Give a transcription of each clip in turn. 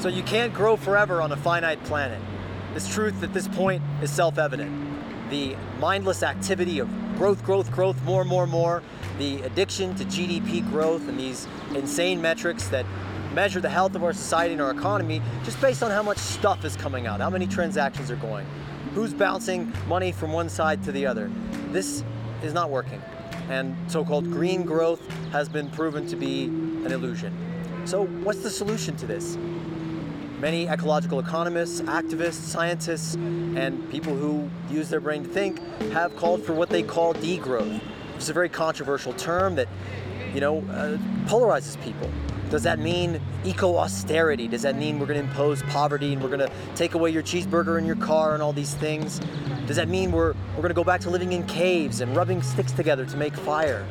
So you can't grow forever on a finite planet. This truth at this point is self evident. The mindless activity of growth, growth, growth, more, more, more, the addiction to GDP growth and these insane metrics that measure the health of our society and our economy just based on how much stuff is coming out, how many transactions are going, who's bouncing money from one side to the other. This is not working. And so called green growth has been proven to be an illusion. So, what's the solution to this? Many ecological economists, activists, scientists, and people who use their brain to think have called for what they call degrowth. It's a very controversial term that, you know, uh, polarizes people. Does that mean eco austerity? Does that mean we're going to impose poverty and we're going to take away your cheeseburger and your car and all these things? Does that mean we're, we're going to go back to living in caves and rubbing sticks together to make fire?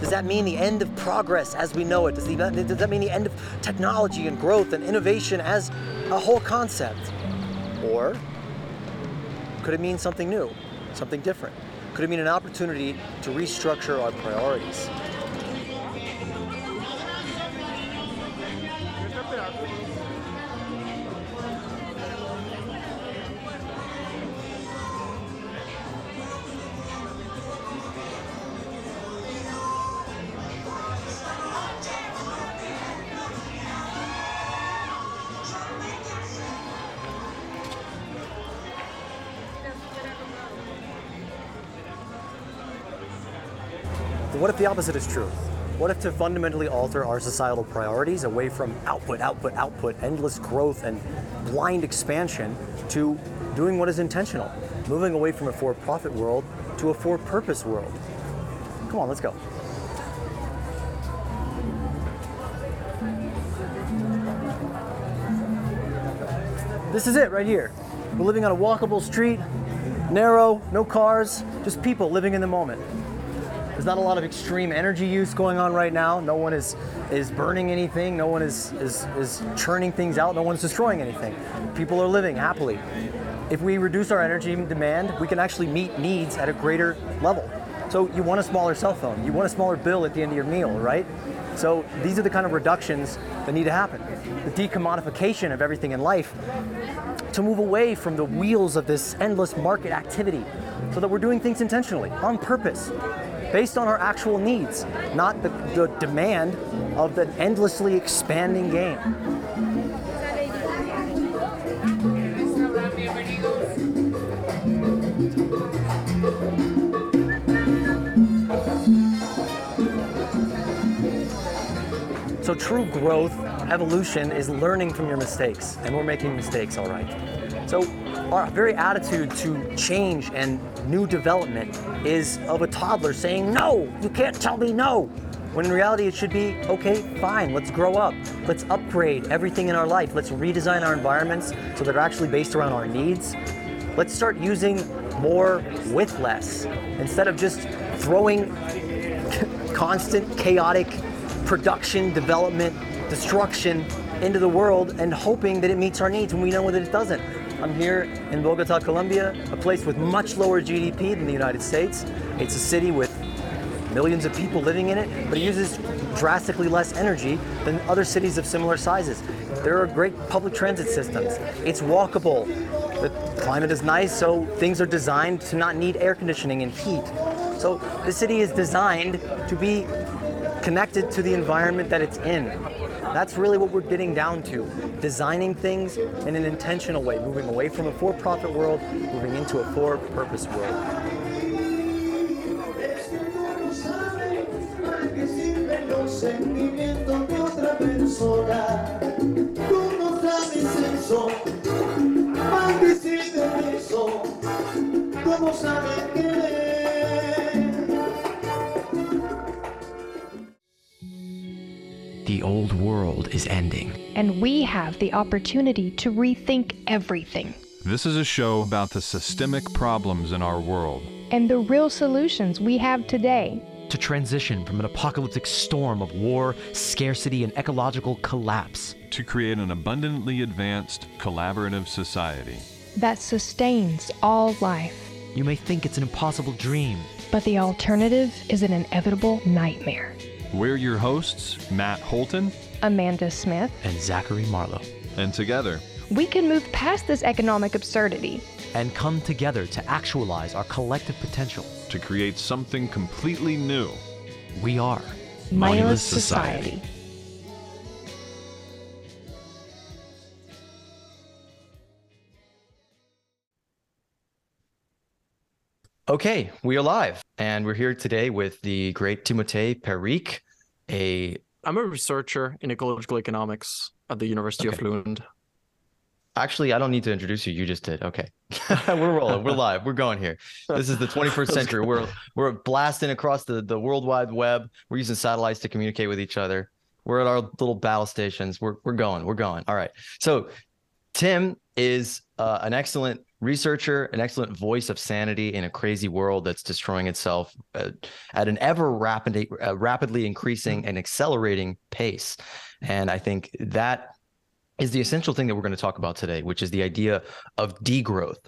Does that mean the end of progress as we know it? Does, the, does that mean the end of technology and growth and innovation as a whole concept? Or could it mean something new, something different? Could it mean an opportunity to restructure our priorities? The opposite is true? What if to fundamentally alter our societal priorities away from output, output, output, endless growth, and blind expansion to doing what is intentional, moving away from a for profit world to a for purpose world? Come on, let's go. This is it right here. We're living on a walkable street, narrow, no cars, just people living in the moment. There's not a lot of extreme energy use going on right now. No one is is burning anything. No one is is, is churning things out. No one's destroying anything. People are living happily. If we reduce our energy demand, we can actually meet needs at a greater level. So you want a smaller cell phone. You want a smaller bill at the end of your meal, right? So these are the kind of reductions that need to happen. The decommodification of everything in life to move away from the wheels of this endless market activity so that we're doing things intentionally, on purpose, based on our actual needs, not the, the demand of the endlessly expanding game. So true growth, evolution is learning from your mistakes, and we're making mistakes, all right. So our very attitude to change and new development is of a toddler saying, no, you can't tell me no. When in reality it should be, okay, fine, let's grow up. Let's upgrade everything in our life. Let's redesign our environments so they're actually based around our needs. Let's start using more with less instead of just throwing constant chaotic production, development, destruction into the world and hoping that it meets our needs when we know that it doesn't. I'm here in Bogota, Colombia, a place with much lower GDP than the United States. It's a city with millions of people living in it, but it uses drastically less energy than other cities of similar sizes. There are great public transit systems. It's walkable. The climate is nice, so things are designed to not need air conditioning and heat. So the city is designed to be connected to the environment that it's in. That's really what we're getting down to. Designing things in an intentional way, moving away from a for profit world, moving into a for purpose world. ¿Cómo querer? Old world is ending. And we have the opportunity to rethink everything This is a show about the systemic problems in our world. and the real solutions we have today. To transition from an apocalyptic storm of war, scarcity, and ecological collapse. to create an abundantly advanced, collaborative society. that sustains all life. You may think it's an impossible dream. But the alternative is an inevitable nightmare. We're your hosts, Matt Holton. Amanda Smith, And Zachary Marlowe. And together, we can move past this economic absurdity and come together to actualize our collective potential. to create something completely new. We are Mindless society. Okay, we are live, and we're here today with the great Timothée Parrique, a I'm a researcher in ecological economics at the University of Lund. Actually, I don't need to introduce you. You just did. Okay. we're rolling. We're live. We're going here. This is the 21st century. We're we're blasting across the, the world wide web. We're using satellites to communicate with each other. We're at our little battle stations. We're we're going. We're going. All right. So Tim is uh, an excellent researcher, an excellent voice of sanity in a crazy world that's destroying itself uh, at an ever rapid, uh, rapidly increasing and accelerating pace. And I think that is the essential thing that we're going to talk about today, which is the idea of degrowth,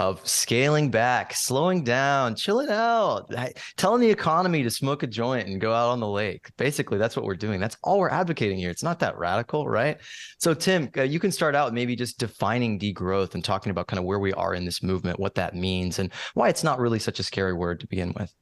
of scaling back, slowing down, chilling out, telling the economy to smoke a joint and go out on the lake. Basically, that's what we're doing. That's all we're advocating here. It's not that radical, right? So, Tim, uh, you can start out maybe just defining degrowth and talking about kind of where we are in this movement, what that means, and why it's not really such a scary word to begin with.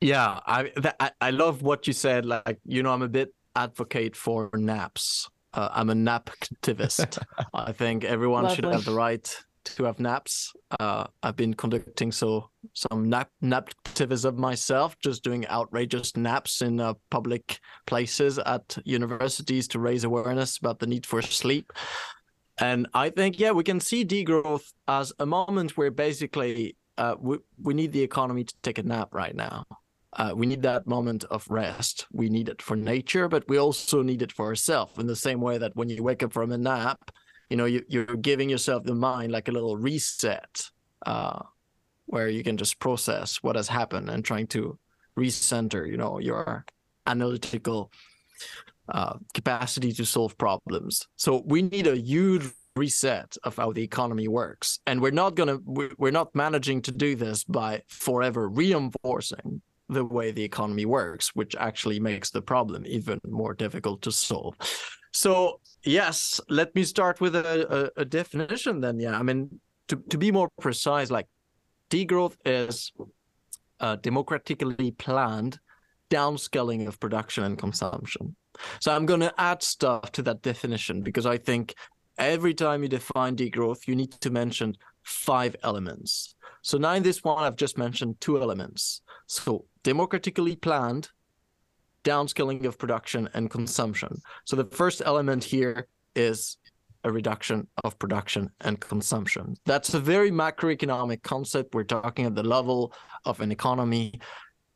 Yeah, I, that, I I love what you said. Like you know, I'm a bit advocate for naps. Uh, I'm a nap activist. I think everyone should have the right to have naps. Uh, I've been conducting so some nap nap activism myself, just doing outrageous naps in uh, public places at universities to raise awareness about the need for sleep. And I think, yeah, we can see degrowth as a moment where basically uh, we, we need the economy to take a nap right now. Uh, we need that moment of rest. We need it for nature, but we also need it for ourselves in the same way that when you wake up from a nap, you know, you, you're giving yourself the mind like a little reset uh, where you can just process what has happened and trying to recenter, you know, your analytical uh, capacity to solve problems. So we need a huge reset of how the economy works, and we're not gonna we're we're not managing to do this by forever reinforcing the way the economy works, which actually makes the problem even more difficult to solve. So yes, let me start with a, a, a definition then. Yeah, I mean to to be more precise, like degrowth is uh, democratically planned downscaling of production and consumption. So I'm going to add stuff to that definition because I think every time you define degrowth, you need to mention five elements. So now in this one, I've just mentioned two elements. So democratically planned, downscaling of production and consumption. So the first element here is a reduction of production and consumption. That's a very macroeconomic concept. We're talking at the level of an economy.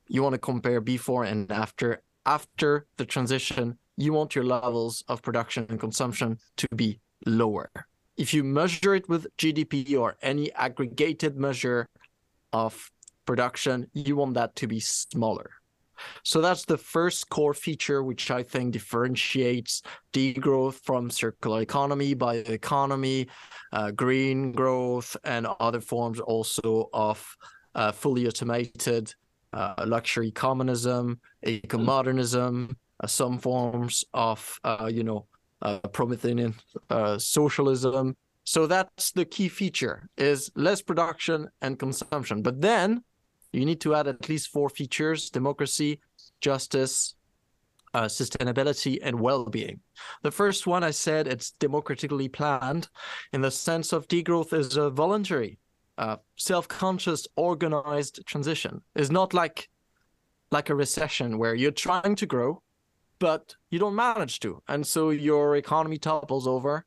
You want to compare before and after. After the transition, you want your levels of production and consumption to be lower. If you measure it with GDP or any aggregated measure of production, you want that to be smaller. So that's the first core feature, which I think differentiates degrowth from circular economy, bioeconomy, uh, green growth, and other forms also of uh, fully automated uh, luxury communism, eco-modernism, uh, some forms of, uh, you know, uh, Promethean uh, socialism. So that's the key feature: is less production and consumption. But then you need to add at least four features: democracy, justice, uh, sustainability, and well-being. The first one I said it's democratically planned, in the sense of degrowth is a voluntary, uh, self-conscious, organized transition. It's not like like a recession where you're trying to grow, but you don't manage to, and so your economy topples over.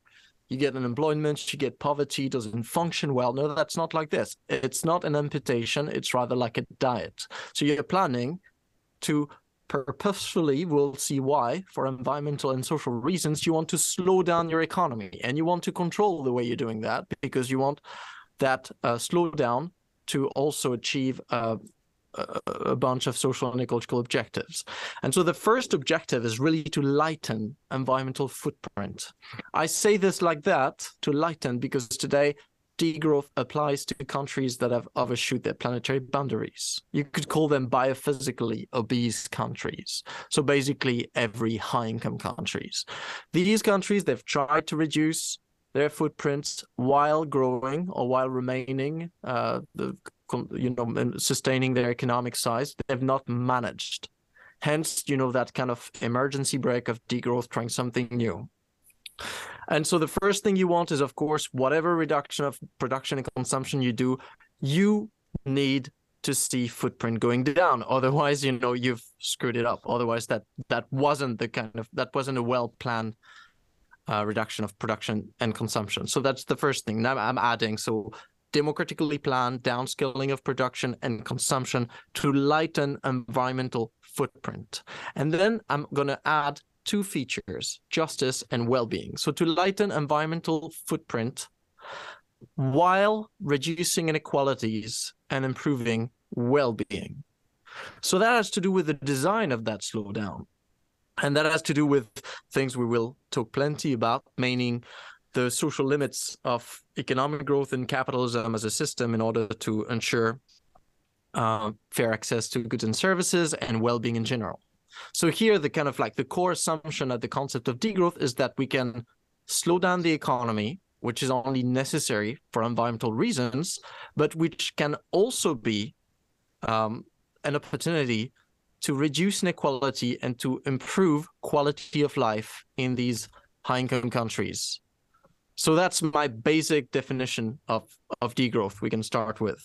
You get unemployment, you get poverty, doesn't function well. No, that's not like this. It's not an amputation, it's rather like a diet. So you're planning to purposefully, we'll see why, for environmental and social reasons, you want to slow down your economy and you want to control the way you're doing that because you want that uh, slowdown to also achieve uh, a, bunch of social and ecological objectives. And so the first objective is really to lighten environmental footprint. I say this like that to lighten because today degrowth applies to countries that have overshoot their planetary boundaries. You could call them biophysically obese countries. So basically every high income countries. These countries, they've tried to reduce their footprints while growing or while remaining uh, the you know sustaining their economic size they've not managed hence you know that kind of emergency break of degrowth trying something new and so the first thing you want is, of course, whatever reduction of production and consumption you do, you need to see footprint going down. Otherwise, you know, you've screwed it up. Otherwise, that that wasn't the kind of that wasn't a well planned uh, reduction of production and consumption. So that's the first thing. Now I'm adding so democratically planned downscaling of production and consumption to lighten environmental footprint. And then I'm going to add two features justice and well being. So, to lighten environmental footprint while reducing inequalities and improving well being. So, that has to do with the design of that slowdown. And that has to do with things we will talk plenty about, meaning the social limits of economic growth and capitalism as a system in order to ensure uh, fair access to goods and services and well being in general. So here, the kind of like the core assumption of the concept of degrowth is that we can slow down the economy, which is only necessary for environmental reasons, but which can also be um, an opportunity to reduce inequality and to improve quality of life in these high-income countries. So that's my basic definition of of degrowth. We can start with.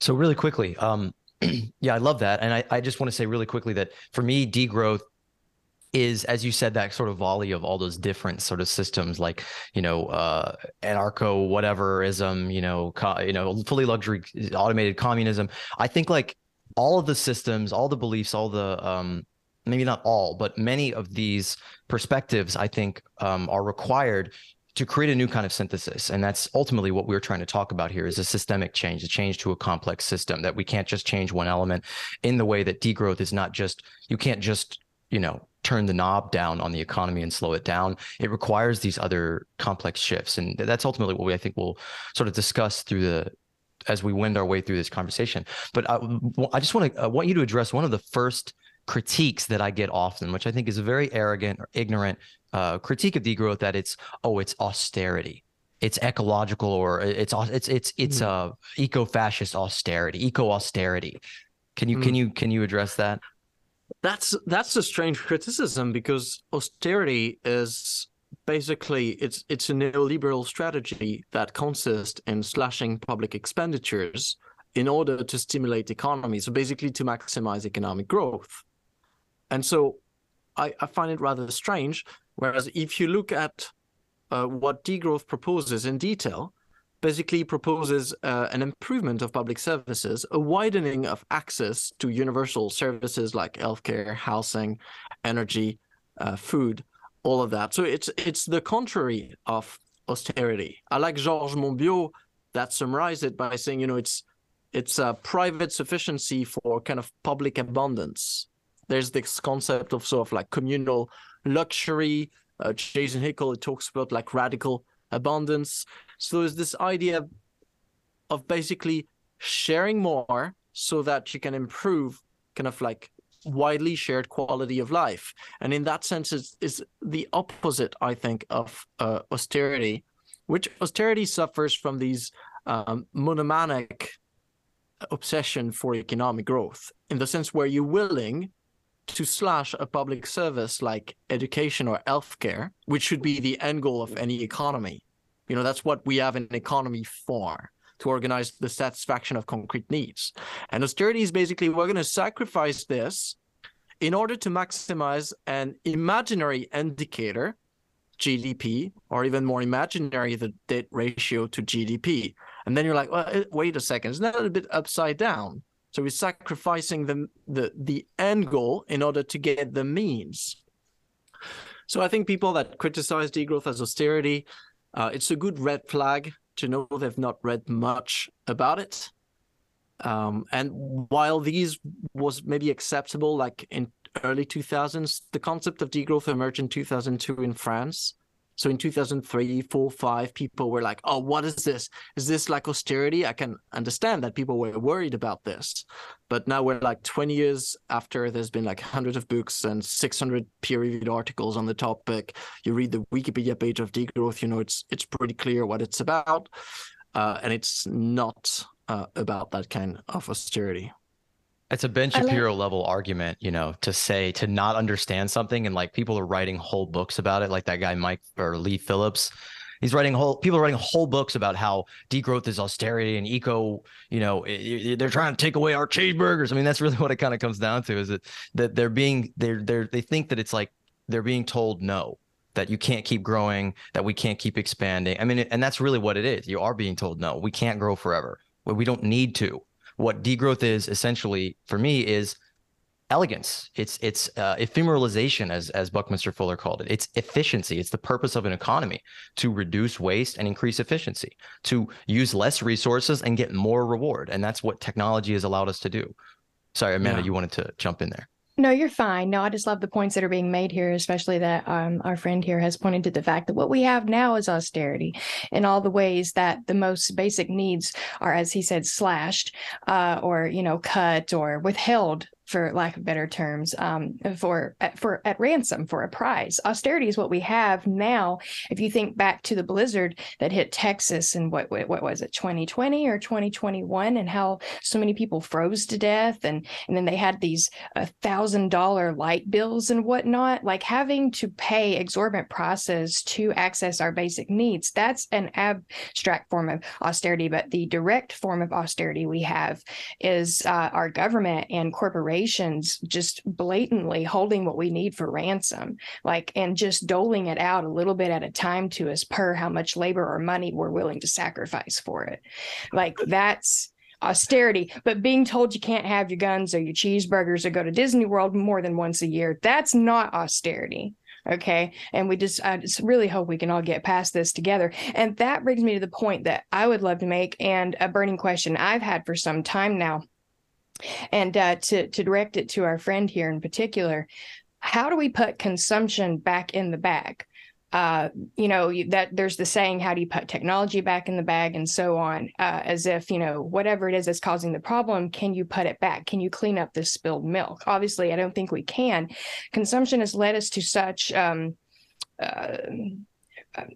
So really quickly, um, yeah, I love that. And I, I just want to say really quickly that for me, degrowth is as you said that sort of volley of all those different sort of systems like you know uh anarcho whateverism you know co- you know fully luxury automated communism i think like all of the systems all the beliefs all the um maybe not all but many of these perspectives i think um, are required to create a new kind of synthesis. And that's ultimately what we're trying to talk about here is a systemic change a change to a complex system that we can't just change one element in the way that degrowth is not just you can't just you know turn the knob down on the economy and slow it down. It requires these other complex shifts. And that's ultimately what we i think will sort of discuss through the as we wend our way through this conversation but i, I just want to I want you to address one of the first critiques that I get often, which I think is a very arrogant or ignorant uh, critique of degrowth that it's oh it's austerity it's ecological or it's it's it's it's mm. uh eco-fascist austerity eco-austerity can you mm. can you can you address that that's that's a strange criticism because austerity is basically it's it's a neoliberal strategy that consists in slashing public expenditures in order to stimulate economy so basically to maximize economic growth. And so I, I find it rather strange Whereas if you look at uh, what degrowth proposes in detail, basically proposes uh, an improvement of public services, a widening of access to universal services like healthcare, housing, energy, uh, food, all of that. So it's it's the contrary of austerity. I like Georges Monbiot that summarized it by saying, you know, it's it's a private sufficiency for kind of public abundance. There's this concept of sort of like communal luxury. Uh, Jason Hickel it talks about like radical abundance. So there's this idea of basically sharing more so that you can improve kind of like widely shared quality of life. And in that sense, it's, it's the opposite, I think, of uh, austerity, which austerity suffers from these um, monomanic obsession for economic growth in the sense where you're willing to slash a public service like education or healthcare, which should be the end goal of any economy. You know, that's what we have an economy for to organize the satisfaction of concrete needs. And austerity is basically we're going to sacrifice this in order to maximize an imaginary indicator, GDP, or even more imaginary, the debt ratio to GDP. And then you're like, well, wait a second, isn't that a bit upside down? So we're sacrificing the, the, the end goal in order to get the means. So I think people that criticize degrowth as austerity, uh, it's a good red flag to know they've not read much about it. Um, and while these was maybe acceptable, like in early 2000s, the concept of degrowth emerged in 2002 in France. So in 2003, 4, 5, people were like, oh, what is this? Is this like austerity? I can understand that people were worried about this. But now we're like 20 years after there's been like hundreds of books and 600 peer-reviewed articles on the topic. You read the Wikipedia page of degrowth, you know, it's it's pretty clear what it's about. Uh, and it's not uh, about that kind of austerity. It's a Ben I like- Shapiro level argument, you know, to say to not understand something and like people are writing whole books about it, like that guy Mike or Leigh Phillips. He's writing whole people are writing whole books about how degrowth is austerity and eco, you know, they're trying to take away our cheeseburgers. I mean, that's really what it kind of comes down to is that that they're being they're they're they think that it's like they're being told no, that you can't keep growing, that we can't keep expanding. I mean, and that's really what it is. You are being told no, we can't grow forever. We don't need to what degrowth is essentially for me is elegance. It's it's uh, ephemeralization as as buckminster fuller called it. It's efficiency. It's the purpose of an economy to reduce waste and increase efficiency to use less resources and get more reward. And that's what technology has allowed us to do. Sorry amanda Yeah. you wanted to jump in there No, you're fine. No, I just love the points that are being made here, especially that um, our friend here has pointed to the fact that what we have now is austerity in all the ways that the most basic needs are, as he said, slashed uh, or, you know, cut or withheld for lack of better terms, um, for at, for at ransom for a prize. Austerity is what we have now. If you think back to the blizzard that hit Texas in what what, was it, 2020 or 2021, and how so many people froze to death, and and then they had these a thousand dollar light bills and whatnot, like having to pay exorbitant prices to access our basic needs. That's an abstract form of austerity, but the direct form of austerity we have is uh, our government and corporations just blatantly holding what we need for ransom, like and just doling it out a little bit at a time to us per how much labor or money we're willing to sacrifice for it. Like that's austerity, but being told you can't have your guns or your cheeseburgers or go to Disney World more than once a year, that's not austerity. Okay. And we just, I just really hope we can all get past this together. And that brings me to the point that I would love to make and a burning question I've had for some time now. And uh, to, to direct it to our friend here in particular, how do we put consumption back in the bag? uh, you know that there's the saying how do you put technology back in the bag and so on uh, as if you know whatever it is that's causing the problem can you put it back? Can you clean up this spilled milk? Obviously i don't think we can. Consumption has led us to such um, uh,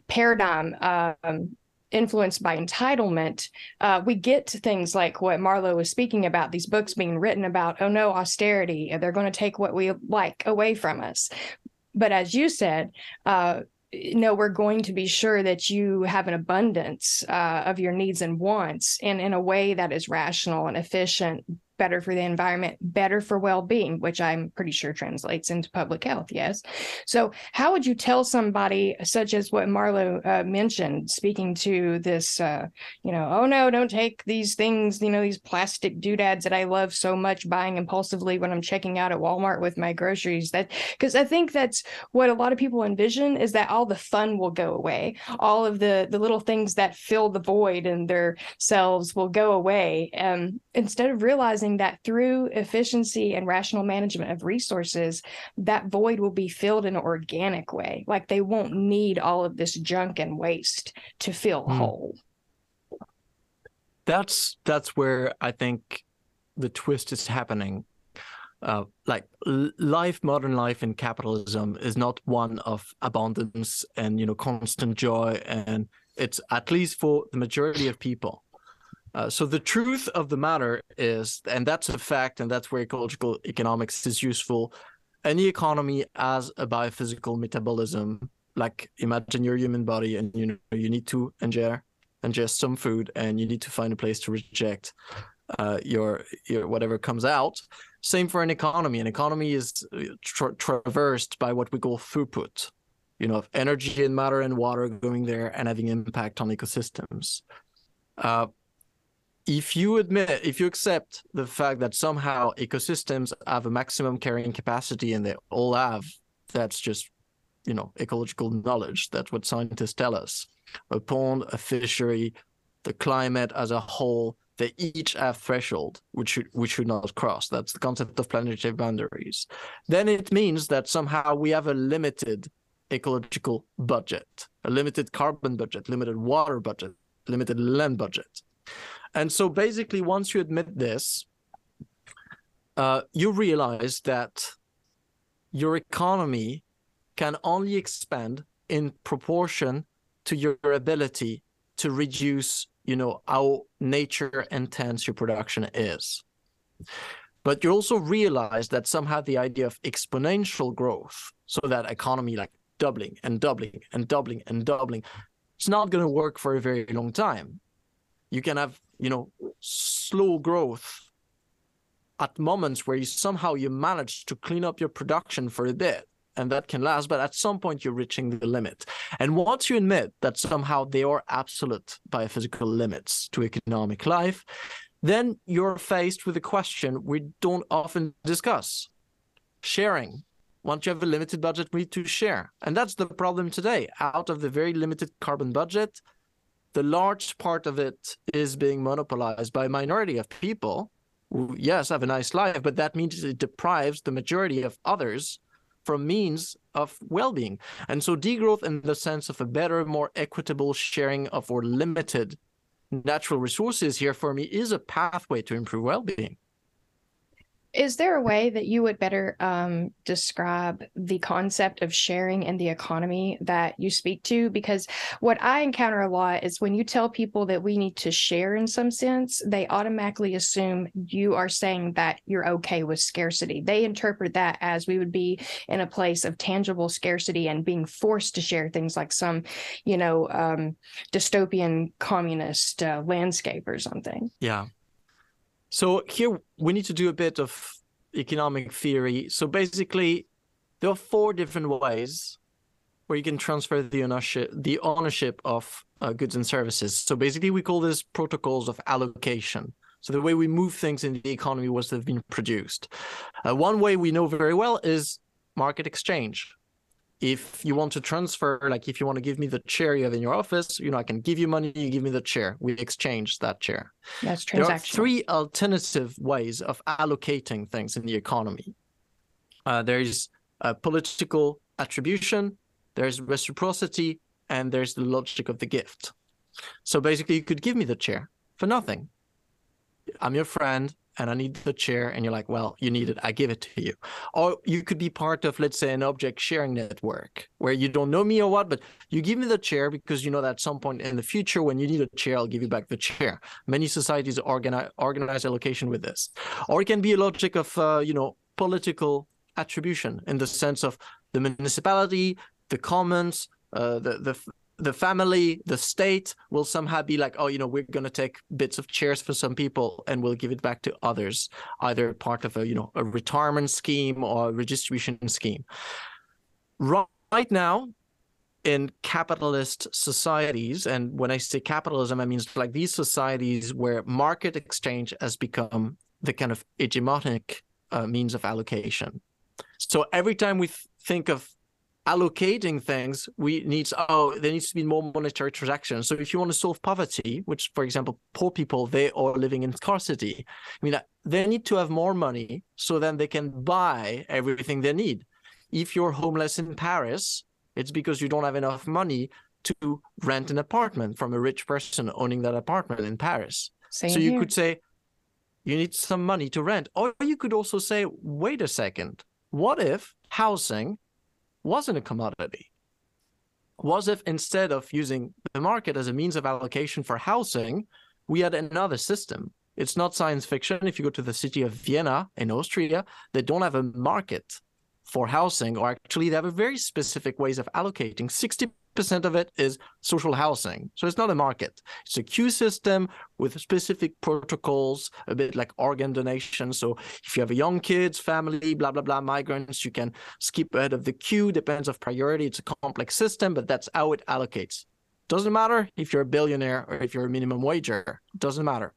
paradigm um, influenced by entitlement uh, we get to things like what marlo was speaking about these books being written about oh no austerity they're going to take what we like away from us. But as you said uh, no, we're going to be sure that you have an abundance uh, of your needs and wants and in a way that is rational and efficient, better for the environment, better for well being, which I'm pretty sure translates into public health. Yes. So, how would you tell somebody, such as what Marlo uh, mentioned, speaking to this, uh, you know, oh no, don't take these things, you know, these plastic doodads that I love so much buying impulsively when I'm checking out at Walmart with my groceries? That because I think that's what a lot of people envision is that all the fun will go away all of the the little things that fill the void in their selves will go away um, instead of realizing that through efficiency and rational management of resources that void will be filled in an organic way like they won't need all of this junk and waste to feel Hmm. whole that's that's where I think the twist is happening. Uh, like life, modern life in capitalism is not one of abundance and you know constant joy, and it's at least for the majority of people. Uh, so the truth of the matter is, and that's a fact, and that's where ecological economics is useful. Any economy has a biophysical metabolism. Like imagine your human body, and you know you need to ingest ingest some food and you need to find a place to reject uh, your your whatever comes out. Same for an economy. An economy is uh, tra- traversed by what we call throughput, you know, energy and matter and water going there and having impact on ecosystems. Uh, if you admit, if you accept the fact that somehow ecosystems have a maximum carrying capacity and they all have, that's just, you know, ecological knowledge. That's what scientists tell us a pond, a fishery, the climate as a whole, they each have threshold which we should not cross. That's the concept of planetary boundaries. Then it means that somehow we have a limited ecological budget, a limited carbon budget, limited water budget, limited land budget. And so basically, once you admit this, uh, you realize that your economy can only expand in proportion to your ability to reduce, you know, how nature intense your production is. But you also realize that somehow the idea of exponential growth, so that economy like doubling and doubling and doubling and doubling, it's not going to work for a very long time. You can have, you know, slow growth at moments where you somehow you manage to clean up your production for a bit and that can last but at some point you're reaching the limit. And once you admit that somehow there are absolute biophysical limits to economic life then you're faced with a question we don't often discuss. Sharing. Once you have a limited budget we need to share. And that's the problem today. Out of the very limited carbon budget the large part of it is being monopolized by a minority of people who, yes have a nice life but that means it deprives the majority of others from means of well-being. And so degrowth in the sense of a better more equitable sharing of or limited natural resources here for me is a pathway to improve well-being is there a way that you would better um, describe the concept of sharing in the economy that you speak to? Because what I encounter a lot is when you tell people that we need to share in some sense, they automatically assume you are saying that you're okay with scarcity. They interpret that as we would be in a place of tangible scarcity and being forced to share things like some, you know, um, dystopian communist uh, landscape or something. Yeah. So here we need to do a bit of economic theory. So basically, there are four different ways where you can transfer the ownership the ownership of uh, goods and services. So basically, we call this protocols of allocation. So the way we move things in the economy was they've been produced. Uh, one way we know very well is market exchange if you want to transfer, like if you want to give me the chair you have in your office, you know, I can give you money, you give me the chair. We exchange that chair. That's transactional. There are three alternative ways of allocating things in the economy. Uh, there's a political attribution, there's reciprocity, and there's the logic of the gift. So basically, you could give me the chair for nothing. I'm your friend and I need the chair, and you're like, well, you need it, I give it to you. Or you could be part of, let's say, an object sharing network where you don't know me or what, but you give me the chair because you know that at some point in the future, when you need a chair, I'll give you back the chair. Many societies organize organize allocation with this. Or it can be a logic of, uh, you know, political attribution in the sense of the municipality, the commons, uh, the the the family, the state will somehow be like, oh, you know, we're going to take bits of chairs for some people and we'll give it back to others, either part of a, you know, a retirement scheme or a redistribution scheme. Right now, in capitalist societies, and when I say capitalism, I mean like these societies where market exchange has become the kind of hegemonic uh, means of allocation. So every time we th- think of allocating things, we need oh there needs to be more monetary transactions. So if you want to solve poverty, which for example poor people they are living in scarcity, I mean they need to have more money so then they can buy everything they need. If you're homeless in Paris, it's because you don't have enough money to rent an apartment from a rich person owning that apartment in Paris. Same so you here. could say you need some money to rent, or you could also say, wait a second, what if housing wasn't a commodity? Was if instead of using the market as a means of allocation for housing, we had another system? It's not science fiction. If you go to the city of Vienna in Austria, they don't have a market for housing, or actually, they have a very specific ways of allocating. 60% of it is social housing. So it's not a market. It's a queue system with specific protocols, a bit like organ donation. So if you have a young kids, family, blah, blah, blah, migrants, you can skip ahead of the queue, depends of priority. It's a complex system, but that's how it allocates. Doesn't matter if you're a billionaire or if you're a minimum wager. Doesn't matter.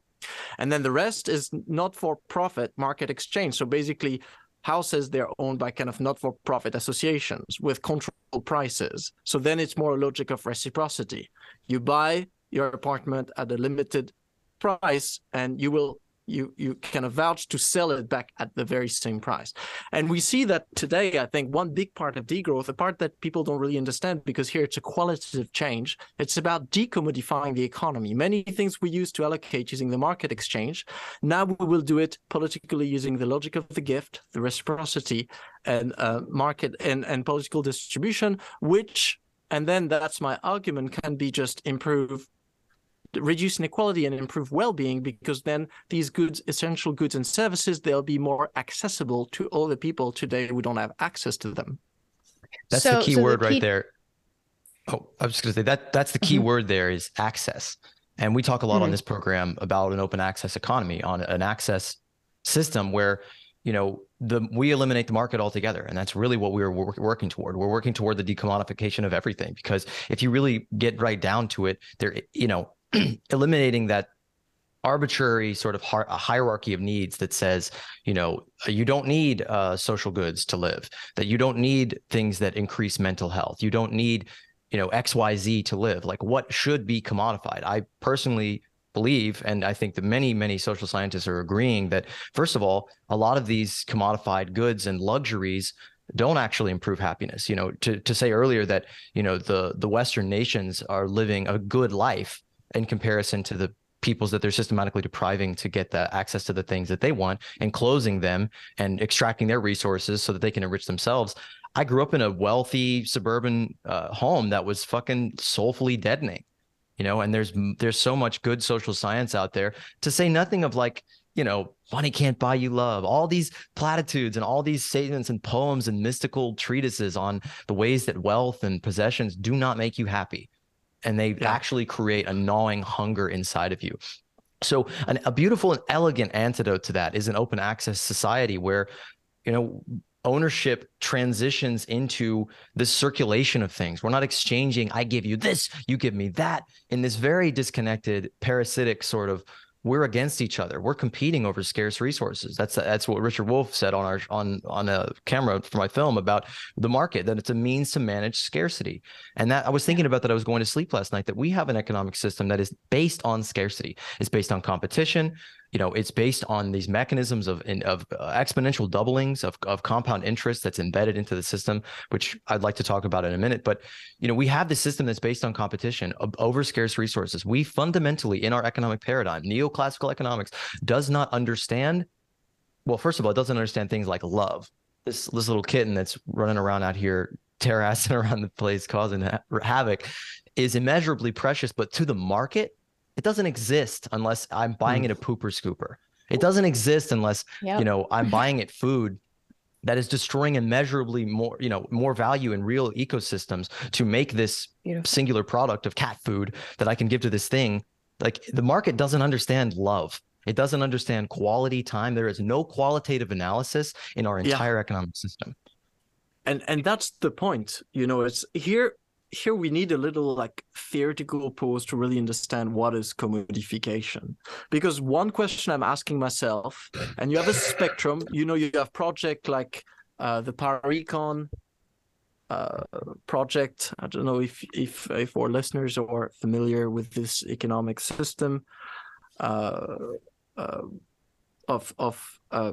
And then the rest is not for profit market exchange. So basically, houses they're owned by kind of not-for-profit associations with controlled prices. So then it's more a logic of reciprocity. You buy your apartment at a limited price, and you will you you kind of vouch to sell it back at the very same price. And we see that today, I think one big part of degrowth, a part that people don't really understand because here it's a qualitative change, it's about decommodifying the economy. Many things we used to allocate using the market exchange, now we will do it politically using the logic of the gift, the reciprocity, and uh, market and, and political distribution, which and then that's my argument can be just improve reduce inequality and improve well-being because then these goods essential goods and services they'll be more accessible to all the people today who don't have access to them. That's so, the key so word the key... right there. Oh i was just going to say that that's the key mm-hmm. word there is access. And we talk a lot mm-hmm. on this program about an open access economy on an access system where you know the we eliminate the market altogether. And that's really what we are working toward. We're working toward the decommodification of everything because if you really get right down to it there you know eliminating that arbitrary sort of a hierarchy of needs that says you know you don't need uh, social goods to live that you don't need things that increase mental health you don't need you know xyz to live. Like what should be commodified? I personally believe and i think that many many social scientists are agreeing that first of all a lot of these commodified goods and luxuries don't actually improve happiness. You know to to say earlier that you know the the western nations are living a good life in comparison to the peoples that they're systematically depriving to get the access to the things that they want and closing them and extracting their resources so that they can enrich themselves. I grew up in a wealthy suburban uh, home that was fucking soulfully deadening, you know, and there's there's so much good social science out there to say nothing of like, you know, money can't buy you love, all these platitudes and all these statements and poems and mystical treatises on the ways that wealth and possessions do not make you happy and they yeah. actually create a gnawing hunger inside of you. So, an, a beautiful and elegant antidote to that is an open access society where, you know, ownership transitions into this circulation of things. We're not exchanging, I give you this, you give me that, in this very disconnected, parasitic sort of we're against each other. We're competing over scarce resources. That's that's what Richard Wolff said on our on on a camera for my film about the market that it's a means to manage scarcity. And that I was thinking about that I was going to sleep last night that we have an economic system that is based on scarcity. It's based on competition you know it's based on these mechanisms of of uh, exponential doublings of, of compound interest that's embedded into the system which i'd like to talk about in a minute. But you know we have this system that's based on competition over scarce resources. We fundamentally in our economic paradigm neoclassical economics does not understand well first of all it doesn't understand things like love. This this little kitten that's running around out here terrassing around the place causing ha- havoc is immeasurably precious but to the market it doesn't exist unless I'm buying hmm. it a pooper scooper. It doesn't exist unless yep. you know I'm buying it food that is destroying immeasurably more you know more value in real ecosystems to make this Beautiful. singular product of cat food that I can give to this thing. Like the market doesn't understand love. It doesn't understand quality time. There is no qualitative analysis in our entire yeah. economic system. And and that's the point. You know, it's here here we need a little like theoretical pause to really understand what is commodification. Because one question i'm asking myself and you have a spectrum you know you have project like uh, the Parecon uh, project. I don't know if if if our listeners are familiar with this economic system uh, uh of of uh,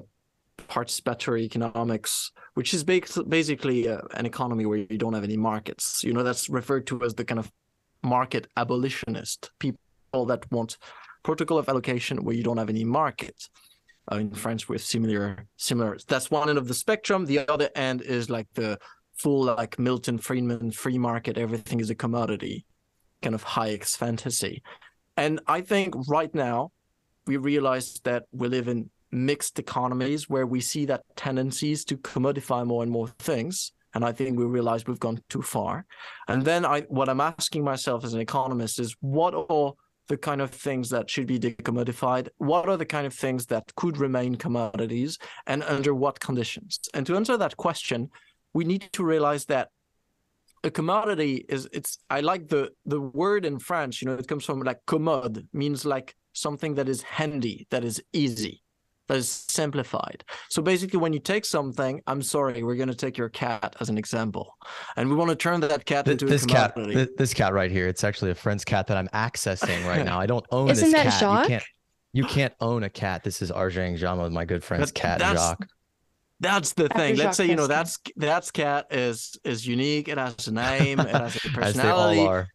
participatory economics, which is basically uh, an economy where you don't have any markets. You know, that's referred to as the kind of market abolitionist people that want protocol of allocation where you don't have any market. Uh, in France, with similar similar. That's one end of the spectrum. The other end is like the full like Milton Friedman free market. Everything is a commodity, kind of Hayek's fantasy. And I think right now we realize that we live in mixed economies where we see that tendencies to commodify more and more things. And i think we realize we've gone too far. And then i what i'm asking myself as an economist is what are the kind of things that should be decommodified? What are the kind of things that could remain commodities? And under what conditions? And to answer that question we need to realize that a commodity is it's i like the the word in french you know it comes from like commode means like something that is handy that is easy that is simplified. So basically, when you take something, I'm sorry, we're going to take your cat as an example, and we want to turn that cat this, into this a cat. This, this cat right here, it's actually a friend's cat that I'm accessing right now. I don't own Isn't this that cat. Jacques? You can't own a cat. This is Arjang Jama, my good friend's But cat that's- Jacques. That's the After thing. Jacques Let's say you know that's that's cat is is unique. It has a name. It has a As they personality. all are.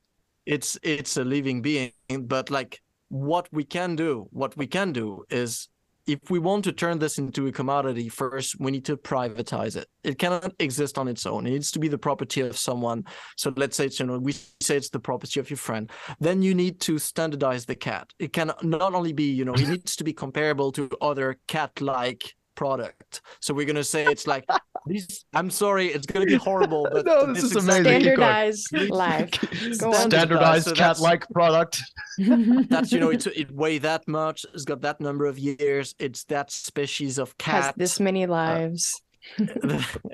it's it's a living being but like what we can do what we can do is if we want to turn this into a commodity first we need to privatize it. It cannot exist on its own. It needs to be the property of someone. So let's say it's you know we say it's the property of your friend. Then you need to standardize the cat. It can not only be you know it needs to be comparable to other cat like product so we're going to say it's like these i'm sorry it's going to be horrible but No, this is amazing. Standardized life. Standardized So cat-like product. that's you know it's it weigh that much it's got that number of years it's that species of cat. Has cat this many lives.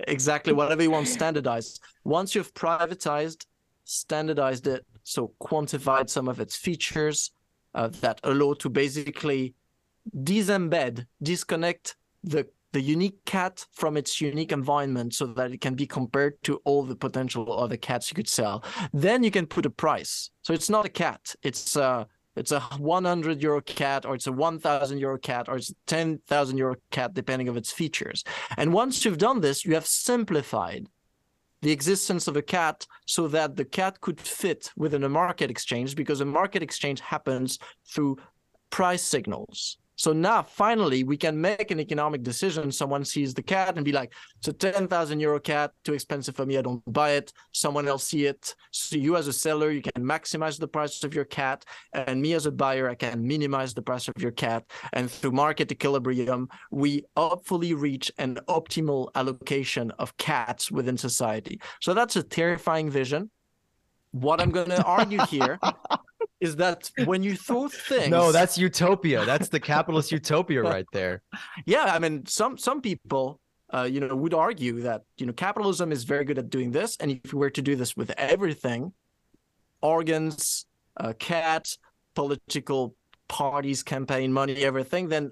exactly whatever you want standardized once you've privatized standardized it so quantified some of its features uh, that allow to basically disembed disconnect the the unique cat from its unique environment so that it can be compared to all the potential other cats you could sell. Then you can put a price. So it's not a cat. It's a it's a 100 euro cat or it's a 1000 euro cat or it's a 10,000 euro cat depending of its features. And once you've done this you have simplified the existence of a cat so that the cat could fit within a market exchange because a market exchange happens through price signals. So now finally we can make an economic decision. Someone sees the cat and be like, it's a 10,000 euro cat, too expensive for me, I don't buy it. Someone else see it. So you as a seller, you can maximize the price of your cat. And me as a buyer, I can minimize the price of your cat. And through market equilibrium, we hopefully reach an optimal allocation of cats within society. So that's a terrifying vision. What I'm going to argue here is that when you throw things No, that's utopia. That's the capitalist utopia right there. yeah i mean some some people uh, you know would argue that you know capitalism is very good at doing this and if we were to do this with everything organs uh, cats political parties campaign money everything then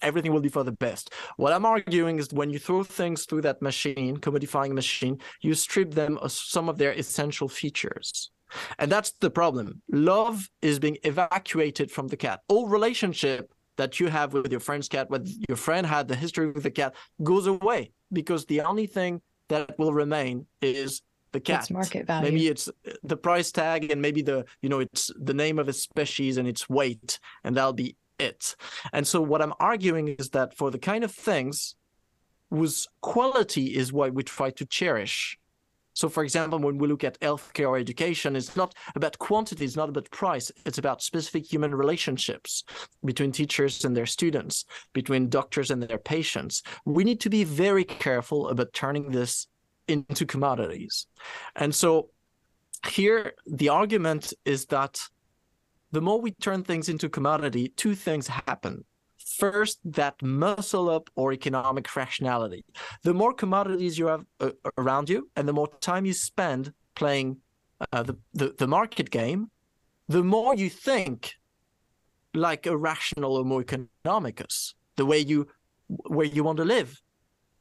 everything will be for the best what i'm arguing is when you throw things through that machine commodifying machine you strip them of some of their essential features and that's the problem love is being evacuated from the cat all relationship that you have with your friend's cat, what your friend had the history with the cat, goes away because the only thing that will remain is the cat. Its market value. Maybe it's the price tag and maybe the you know it's the name of its species and its weight, and that'll be it. And so what I'm arguing is that for the kind of things whose quality is what we try to cherish. So, for example, when we look at healthcare or education, it's not about quantity, it's not about price, it's about specific human relationships between teachers and their students, between doctors and their patients. We need to be very careful about turning this into commodities. And so, here, the argument is that the more we turn things into commodity, two things happen. First, that muscle up or economic rationality. The more commodities you have uh, around you, and the more time you spend playing uh, the, the the market game, the more you think like a rational Homo economicus, the way you where you want to live.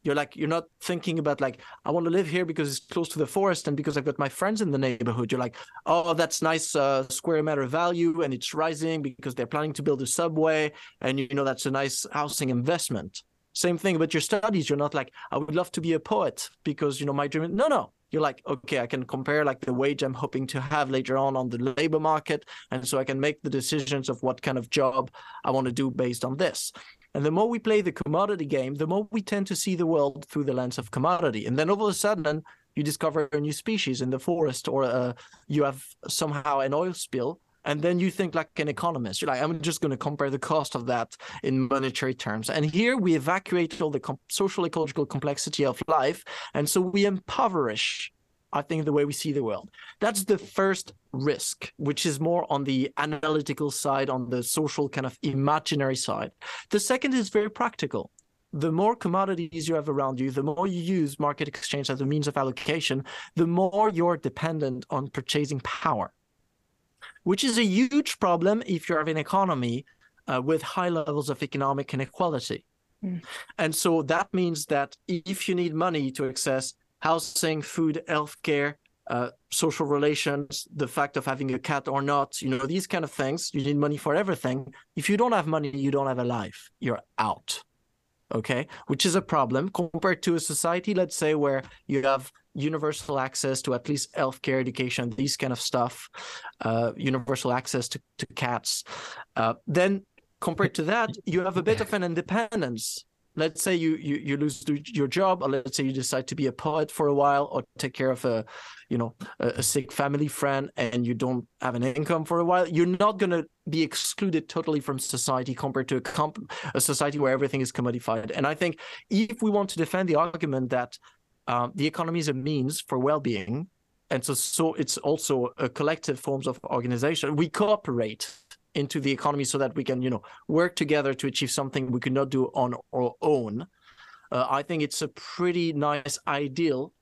You're like you're not thinking about like I want to live here because it's close to the forest and because I've got my friends in the neighborhood. You're like, oh, that's nice uh, square meter value and it's rising because they're planning to build a subway and you know that's a nice housing investment. Same thing about your studies. You're not like I would love to be a poet because you know my dream. No, no. You're like okay, I can compare like the wage I'm hoping to have later on on the labor market, and so I can make the decisions of what kind of job I want to do based on this. And the more we play the commodity game, the more we tend to see the world through the lens of commodity. And then all of a sudden, you discover a new species in the forest, or uh, you have somehow an oil spill, and then you think like an economist. You're like, I'm just going to compare the cost of that in monetary terms. And here we evacuate all the com- social ecological complexity of life, and so we impoverish I think, the way we see the world. That's the first risk, which is more on the analytical side, on the social kind of imaginary side. The second is very practical. The more commodities you have around you, the more you use market exchange as a means of allocation, the more you're dependent on purchasing power, which is a huge problem if you have an economy uh, with high levels of economic inequality. Mm. And so that means that if you need money to access housing, food, healthcare, uh, social relations, the fact of having a cat or not, you know, these kind of things. You need money for everything. If you don't have money, you don't have a life. You're out. Okay, which is a problem compared to a society, let's say, where you have universal access to at least healthcare, education, these kind of stuff, uh, universal access to, to cats. Uh, then compared to that, you have a bit of an independence let's say you, you you lose your job or let's say you decide to be a poet for a while or take care of a you know a, a sick family friend and you don't have an income for a while you're not going to be excluded totally from society compared to a, comp- a society where everything is commodified. And i think if we want to defend the argument that um, the economy is a means for well-being and so so it's also a collective forms of organization we cooperate into the economy so that we can you know work together to achieve something we could not do on our own. Uh, i think it's a pretty nice ideal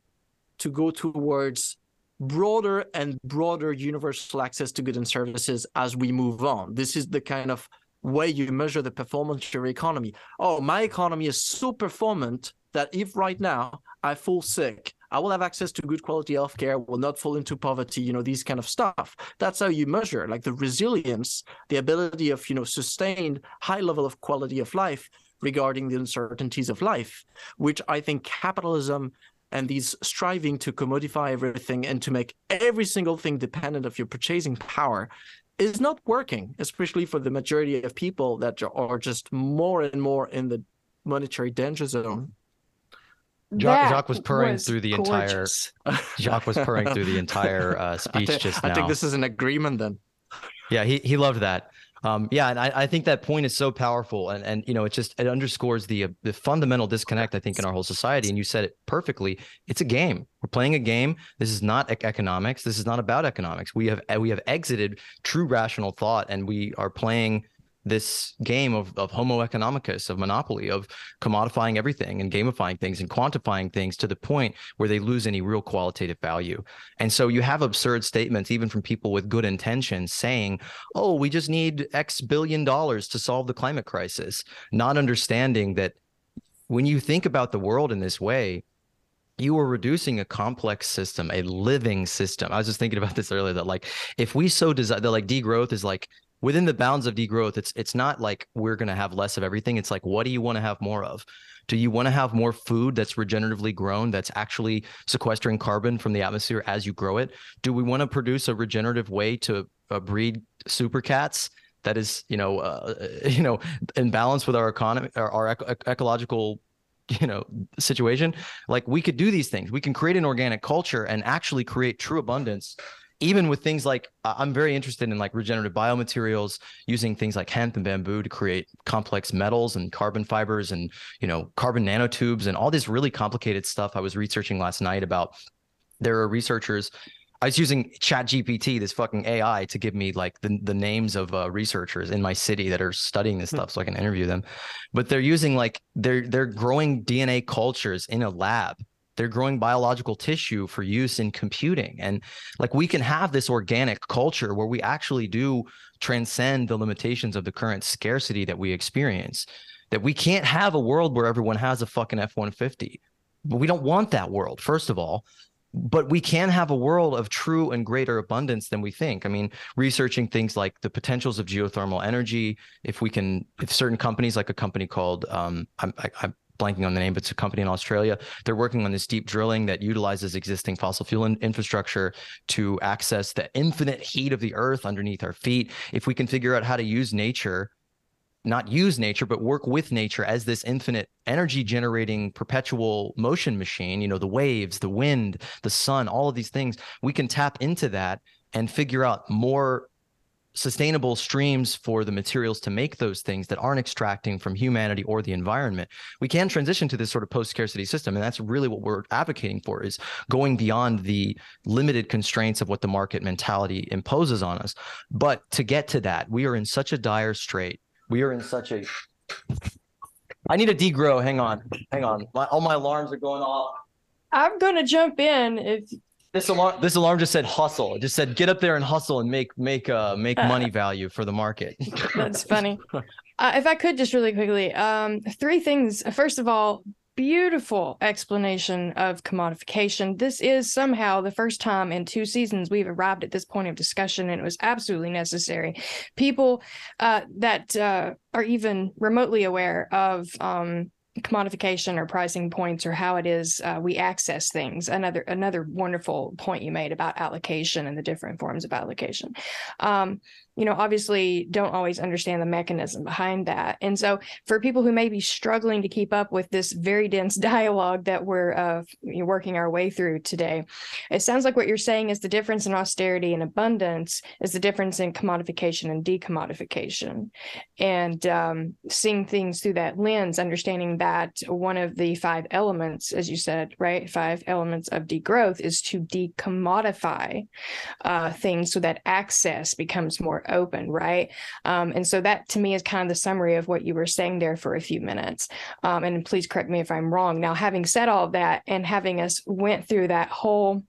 to go towards broader and broader universal access to goods and services as we move on. This is the kind of way you measure the performance of your economy. Oh my economy is so performant that if right now i fall sick I will have access to good quality healthcare, will not fall into poverty, you know, these kind of stuff. That's how you measure like the resilience, the ability of, you know, sustained high level of quality of life regarding the uncertainties of life, which I think capitalism and these striving to commodify everything and to make every single thing dependent of your purchasing power is not working, especially for the majority of people that are just more and more in the monetary danger zone. Jacques, Jacques was purring was through the gorgeous. entire. Jacques was purring through the entire uh, speech I think, just now. I think this is an agreement then. Yeah, he he loved that. Um, yeah, and I, I think that point is so powerful, and and you know, it just it underscores the uh, the fundamental disconnect I think in our whole society. And you said it perfectly. It's a game. We're playing a game. This is not economics. This is not about economics. We have we have exited true rational thought, and we are playing this game of, of homo economicus of monopoly of commodifying everything and gamifying things and quantifying things to the point where they lose any real qualitative value and so you have absurd statements even from people with good intentions saying oh we just need x billion dollars to solve the climate crisis not understanding that when you think about the world in this way you are reducing a complex system, a living system. I was just thinking about this earlier that like if we so desire that like degrowth is like within the bounds of degrowth, it's it's not like we're going to have less of everything. It's like what do you want to have more of? Do you want to have more food that's regeneratively grown that's actually sequestering carbon from the atmosphere as you grow it? Do we want to produce a regenerative way to uh, breed super cats that is, you know, uh, you know, in balance with our economy, our, our ecological you know situation like we could do these things we can create an organic culture and actually create true abundance even with things like I'm very interested in like regenerative biomaterials, using things like hemp and bamboo to create complex metals and carbon fibers and you know carbon nanotubes and all this really complicated stuff. I was researching last night about. There are researchers. I was using Chat GPT, this fucking AI, to give me like the, the names of uh, researchers in my city that are studying this hmm. stuff, so I can interview them. But they're using like they're they're growing DNA cultures in a lab they're growing biological tissue for use in computing and like we can have this organic culture where we actually do transcend the limitations of the current scarcity that we experience that we can't have a world where everyone has a fucking f-150 but we don't want that world first of all but we can have a world of true and greater abundance than we think. I mean, researching things like the potentials of geothermal energy, if we can, if certain companies, like a company called, um, I'm, I, am blanking on the name, but it's a company in Australia. They're working on this deep drilling that utilizes existing fossil fuel in- infrastructure to access the infinite heat of the earth underneath our feet. If we can figure out how to use nature, not use nature, but work with nature as this infinite energy generating perpetual motion machine, you know, the waves, the wind, the sun, all of these things, we can tap into that and figure out more sustainable streams for the materials to make those things that aren't extracting from humanity or the environment we can transition to this sort of post scarcity system. And that's really what we're advocating for is going beyond the limited constraints of what the market mentality imposes on us. But to get to that we are in such a dire strait. We are in such a i need a degrow. Hang on. Hang on. My, all my alarms are going off. I'm gonna jump in if this alarm, this alarm just said hustle. It just said get up there and hustle and make make uh make money value for the market. That's funny. Uh, if I could just really quickly, um, three things. First of all, beautiful explanation of commodification. This is somehow the first time in two seasons we've arrived at this point of discussion, and it was absolutely necessary. People uh, that uh, are even remotely aware of um, commodification or pricing points or how it is uh, we access things. Another another wonderful point you made about allocation and the different forms of allocation. Um, you know, obviously don't always understand the mechanism behind that. And so for people who may be struggling to keep up with this very dense dialogue that we're uh, working our way through today, it sounds like what you're saying is the difference in austerity and abundance is the difference in commodification and decommodification. And um, seeing things through that lens, understanding that one of the five elements, as you said, right, five elements of degrowth is to decommodify uh, things so that access becomes more open, right? Um, and so that to me is kind of the summary of what you were saying there for a few minutes. Um, and please correct me if I'm wrong. Now, having said all of that and having us went through that whole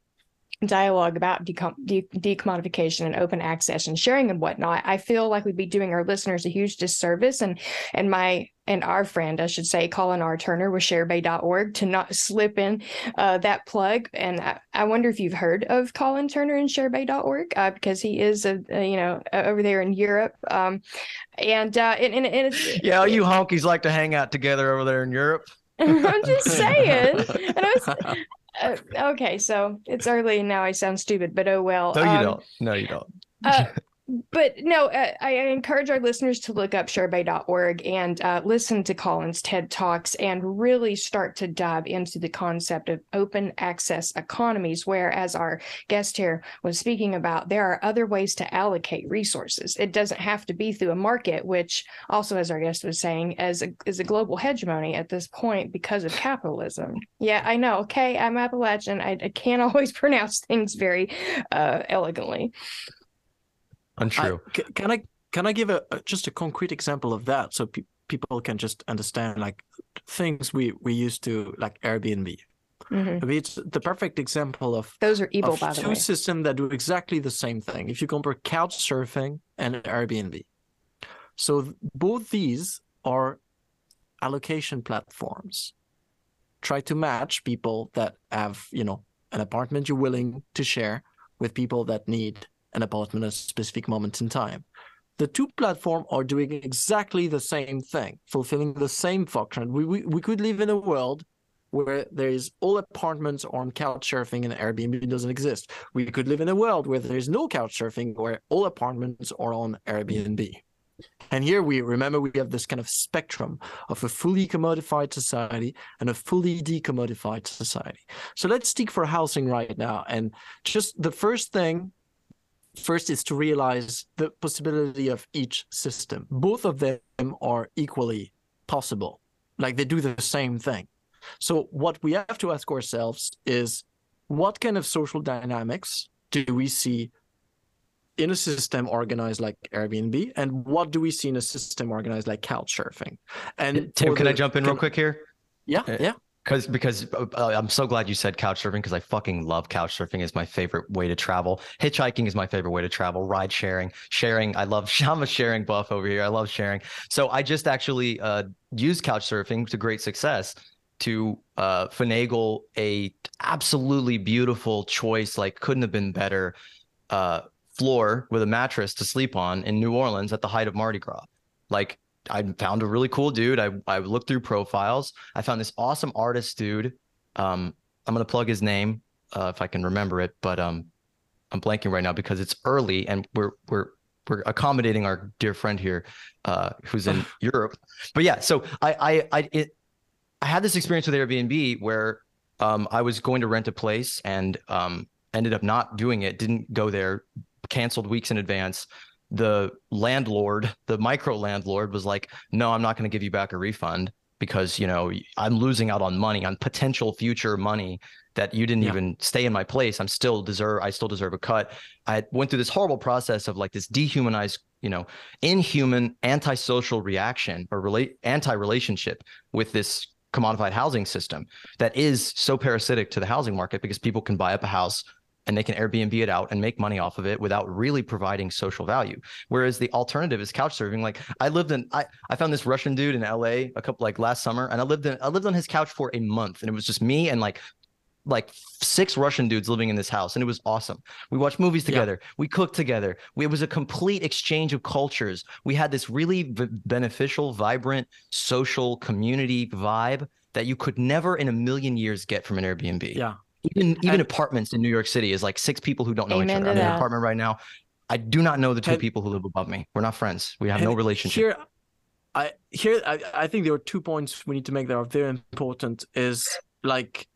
dialogue about decom- de- decommodification and open access and sharing and whatnot, I feel like we'd be doing our listeners a huge disservice. And and my and our friend, I should say, Colin R. Turner with sharebay.org to not slip in uh, that plug. And I, I, wonder if you've heard of Colin Turner and sharebay.org uh, because he is, a, a, you know, over there in Europe. Um, and, uh, and, and, and yeah, you honkies like to hang out together over there in Europe. I'm just saying. And I was, uh, okay, so it's early and now I sound stupid, but oh well. No, you um, don't. No, you don't. uh, but no, uh, I encourage our listeners to look up sharebay.org and uh, listen to Colin's TED Talks and really start to dive into the concept of open access economies, where, as our guest here was speaking about, there are other ways to allocate resources. It doesn't have to be through a market, which also, as our guest was saying, as a, is a global hegemony at this point because of capitalism. Yeah, I know. Okay, I'm Appalachian. I, I can't always pronounce things very uh, elegantly. Untrue. I, can I can I give a, a, just a concrete example of that so pe- people can just understand like things we we used to like Airbnb. Mm-hmm. I mean, it's the perfect example of those are evil by the two systems that do exactly the same thing. If you compare couch surfing and Airbnb, so both these are allocation platforms. Try to match people that have you know an apartment you're willing to share with people that need an apartment at a specific moment in time. The two platforms are doing exactly the same thing, fulfilling the same function. We, we, we could live in a world where there is all apartments on couch surfing and Airbnb doesn't exist. We could live in a world where there is no couch surfing, where all apartments are on Airbnb. And here we remember we have this kind of spectrum of a fully commodified society and a fully decommodified society. So let's stick for housing right now. And just the first thing First is to realize the possibility of each system. Both of them are equally possible, like they do the same thing. So, what we have to ask ourselves is what kind of social dynamics do we see in a system organized like Airbnb, and what do we see in a system organized like Couchsurfing? And Tim, can the, I jump in can, real quick here? Yeah, uh, yeah because because uh, I'm so glad you said couch surfing because I fucking love couch surfing is my favorite way to travel. Hitchhiking is my favorite way to travel. Ride sharing, sharing. I love. I'm a sharing buff over here. I love sharing. So I just actually uh, used couch surfing to great success to uh, finagle a absolutely beautiful choice, like couldn't have been better, uh, floor with a mattress to sleep on in New Orleans at the height of Mardi Gras. Like I found a really cool dude. I I looked through profiles. I found this awesome artist dude. Um, I'm gonna plug his name uh, if I can remember it, but um, I'm blanking right now because it's early and we're we're we're accommodating our dear friend here, uh, who's in Europe. But yeah, so I I I it I had this experience with Airbnb where um I was going to rent a place and um ended up not doing it. Didn't go there. Canceled weeks in advance the landlord, the micro landlord was like, no, I'm not going to give you back a refund because, you know, I'm losing out on money, on potential future money that you didn't yeah. even stay in my place. I'm still deserve, I still deserve a cut. I went through this horrible process of like this dehumanized, you know, inhuman antisocial reaction or relate anti-relationship with this commodified housing system that is so parasitic to the housing market because people can buy up a house and they can Airbnb it out and make money off of it without really providing social value. Whereas the alternative is couch surfing. Like I lived in, I, I found this Russian dude in LA a couple like last summer, and I lived in, I lived on his couch for a month, and it was just me and like like six Russian dudes living in this house, and it was awesome. We watched movies together, yeah. we cooked together. We, it was a complete exchange of cultures. We had this really v- beneficial, vibrant, social community vibe that you could never in a million years get from an Airbnb. Yeah. Even even apartments in New York City is like six people who don't know each other. I'm in an apartment right now. I do not know the two and, people who live above me. We're not friends. We have no relationship. Here, I here I, I think there are two points we need to make that are very important. Is like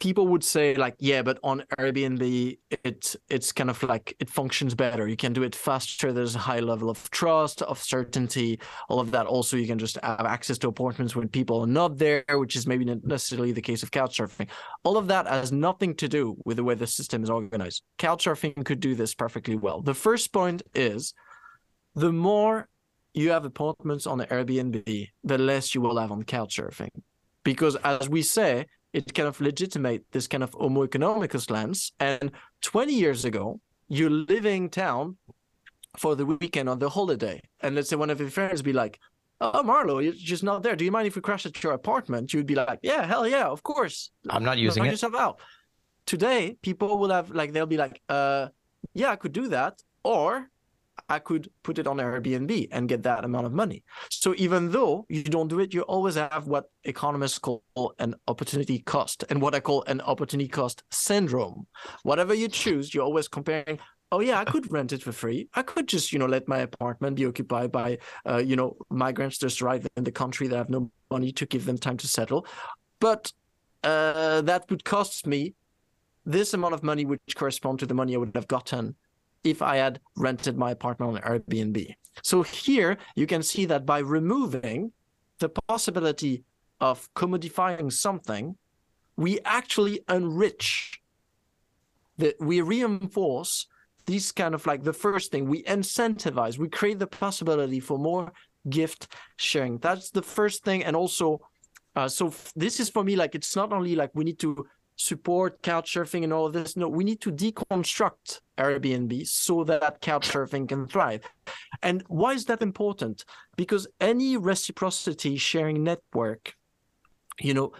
people would say like yeah but on airbnb it it's kind of like it functions better. You can do it faster. There's a high level of trust of certainty all of that. Also you can just have access to apartments when people are not there which is maybe not necessarily the case of couchsurfing. All of that has nothing to do with the way the system is organized. Couchsurfing could do this perfectly well. The first point is the more you have apartments on airbnb the less you will have on couchsurfing. Because as we say it kind of legitimate this kind of homo economicus lens. And 20 years ago, you're leaving town for the weekend or the holiday, and let's say one of your friends be like, "Oh, Marlo, you're just not there. Do you mind if we crash at your apartment?" You'd be like, "Yeah, hell yeah, of course." I'm not using it. yourself out. Today, people will have like they'll be like, "Uh, yeah, I could do that," or I could put it on Airbnb and get that amount of money. So even though you don't do it, you always have what economists call an opportunity cost and what I call an opportunity cost syndrome. Whatever you choose, you're always comparing. Oh yeah, I could rent it for free. I could just, you know, let my apartment be occupied by, uh, you know, migrants just arrived in the country that have no money to give them time to settle. But uh, that would cost me this amount of money, which correspond to the money I would have gotten if I had rented my apartment on Airbnb. So here you can see that by removing the possibility of commodifying something, we actually enrich that we reinforce these kind of like the first thing we incentivize we create the possibility for more gift sharing that's the first thing and also uh, so this is for me like it's not only like we need to support couch surfing and all of this. No, we need to deconstruct Airbnb so that couch surfing can thrive. And why is that important? Because any reciprocity sharing network, you know,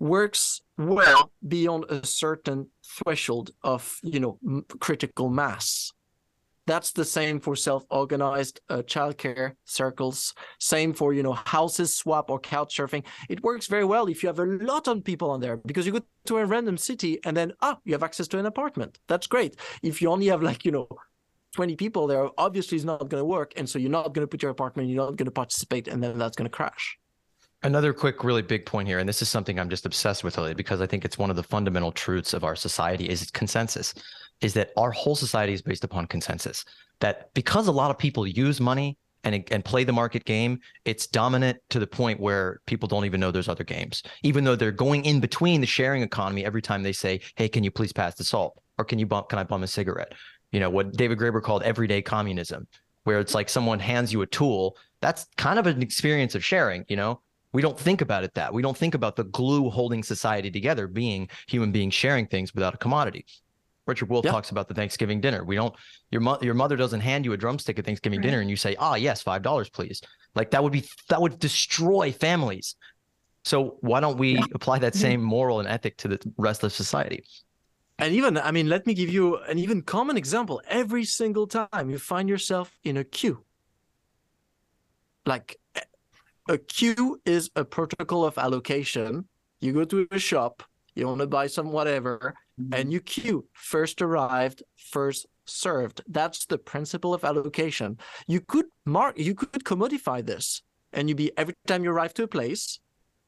works well beyond a certain threshold of, you know, critical mass. That's the same for self-organized uh, childcare circles. Same for you know houses swap or couch surfing. It works very well if you have a lot of people on there because you go to a random city and then ah you have access to an apartment. That's great. If you only have like you know 20 people there, obviously it's not going to work, and so you're not going to put your apartment. You're not going to participate, and then that's going to crash. Another quick, really big point here, and this is something I'm just obsessed with lately because I think it's one of the fundamental truths of our society is consensus is that our whole society is based upon consensus. That because a lot of people use money and and play the market game, it's dominant to the point where people don't even know there's other games, even though they're going in between the sharing economy every time they say, "Hey, can you please pass the salt?" or "Can you bump? Can I bum a cigarette?" You know what David Graeber called everyday communism, where it's like someone hands you a tool. That's kind of an experience of sharing. You know, we don't think about it that we don't think about the glue holding society together being human beings sharing things without a commodity Richard Wolff talks about the Thanksgiving dinner. We don't your mo- your mother doesn't hand you a drumstick at Thanksgiving right. dinner and you say, "Ah, oh, yes, five dollars, please." Like that would be that would destroy families. So why don't we yeah. apply that same moral and ethic to the rest of society? And even, I mean, let me give you an even common example. Every single time you find yourself in a queue, like a queue is a protocol of allocation. You go to a shop, you want to buy some whatever. Mm-hmm. and you queue first arrived, first served. That's the principle of allocation. You could mark, you could commodify this, and you be every time you arrive to a place,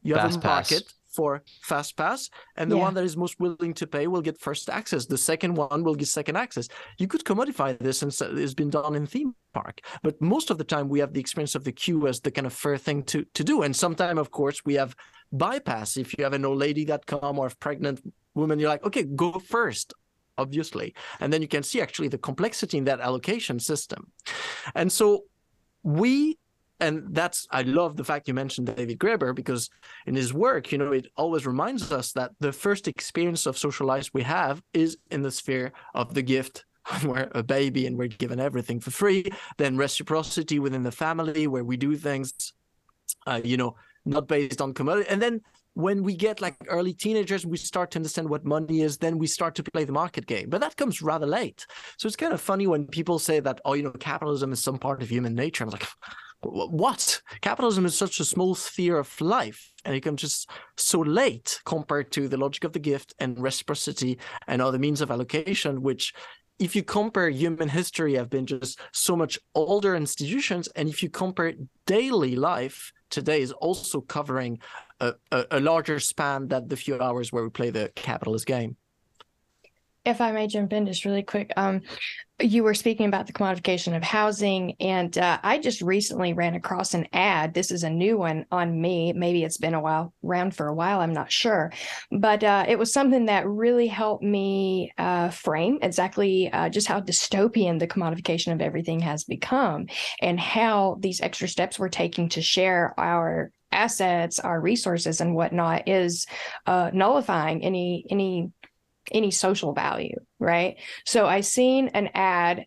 you Fast have a market pass. for fast pass, and the yeah. one that is most willing to pay will get first access. The second one will get second access. You could commodify this, and it's been done in theme park. But most of the time, we have the experience of the queue as the kind of fair thing to to do. And sometimes, of course, we have bypass. If you have an old lady that come or a pregnant woman, you're like, okay, go first, obviously. And then you can see actually the complexity in that allocation system. And so we and that's I love the fact you mentioned David Graeber because in his work, you know, it always reminds us that the first experience of social life we have is in the sphere of the gift. We're a baby and we're given everything for free. Then reciprocity within the family, where we do things, uh, you know, not based on commodity. And then when we get like early teenagers, we start to understand what money is, then we start to play the market game. But that comes rather late. So it's kind of funny when people say that, oh, you know, capitalism is some part of human nature. I'm like, what? Capitalism is such a small sphere of life, and it comes just so late compared to the logic of the gift and reciprocity and other means of allocation, which if you compare human history have been just so much older institutions and if you compare daily life today is also covering a, a, a larger span than the few hours where we play the capitalist game if I may jump in just really quick, um, you were speaking about the commodification of housing, and uh, I just recently ran across an ad. This is a new one on me. Maybe it's been a while, around for a while. I'm not sure, but uh, it was something that really helped me uh, frame exactly uh, just how dystopian the commodification of everything has become, and how these extra steps we're taking to share our assets, our resources, and whatnot is uh, nullifying any any any social value, right? So I seen an ad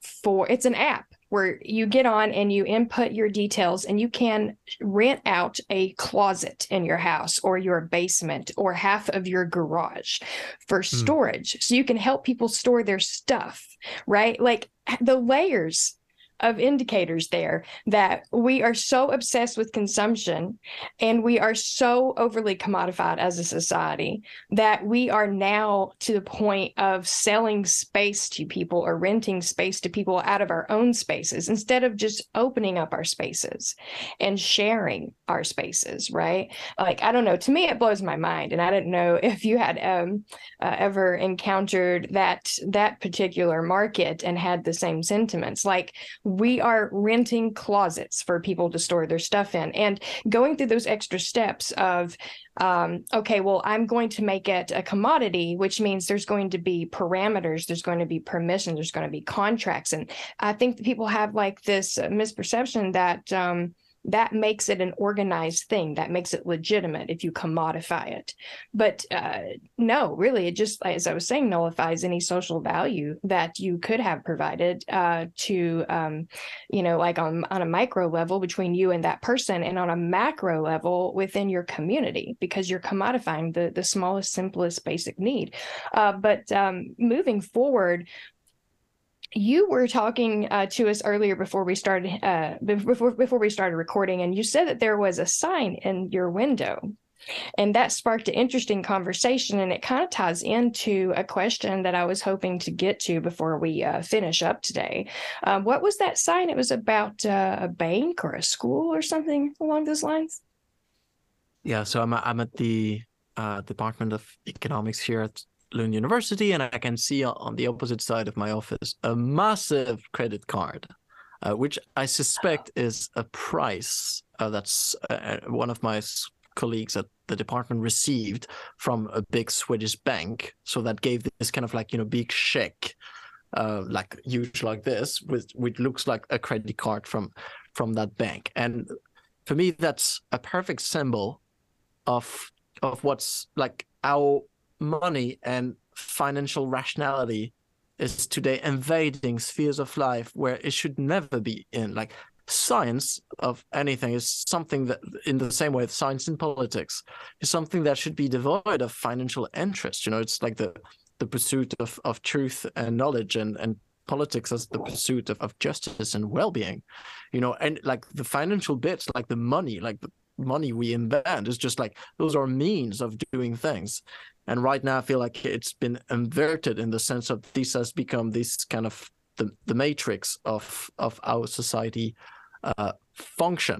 for it's an app where you get on and you input your details and you can rent out a closet in your house or your basement or half of your garage for hmm. storage. Mm. So you can help people store their stuff, right? Like the layers of indicators there that we are so obsessed with consumption and we are so overly commodified as a society that we are now to the point of selling space to people or renting space to people out of our own spaces instead of just opening up our spaces and sharing our spaces right? Like i don't know to me it blows my mind. And i didn't know if you had um, uh, ever encountered that that particular market and had the same sentiments. Like we are renting closets for people to store their stuff in. And going through those extra steps of um, okay well i'm going to make it a commodity which means there's going to be parameters there's going to be permission there's going to be contracts. And i think people have like this misperception that um, that makes it an organized thing. That makes it legitimate if you commodify it. But uh, no really it just as i was saying nullifies any social value that you could have provided uh, to um, you know like on, on a micro level between you and that person and on a macro level within your community because you're commodifying the the smallest simplest basic need. Uh, but um, moving forward you were talking uh, to us earlier before we started uh, before before we started recording, and you said that there was a sign in your window, and that sparked an interesting conversation, and it kind of ties into a question that I was hoping to get to before we uh, finish up today. Um, what was that sign? It was about uh, a bank or a school or something along those lines. Yeah, so I'm I'm at the uh, Department of Economics here at Lund University, and I can see on the opposite side of my office a massive credit card, uh, which I suspect is a price uh, that's uh, uh one of my colleagues at the department received from a big Swedish bank. So that gave this kind of like you know big check, uh, like huge like this, with which looks like a credit card from from that bank. And for me, that's a perfect symbol of of what's like our money and financial rationality is today invading spheres of life where it should never be in. Like science of anything is something that in the same way science in politics is something that should be devoid of financial interest. You know it's like the the pursuit of, of truth and knowledge and and politics as the pursuit of, of justice and well-being. You know and like the financial bits like the money like the money we invent is just like those are means of doing things and right now, I feel like it's been inverted in the sense of this has become this kind of the, the matrix of of our society uh, function.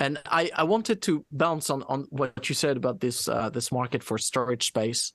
And I, I wanted to bounce on, on what you said about this uh, this market for storage space,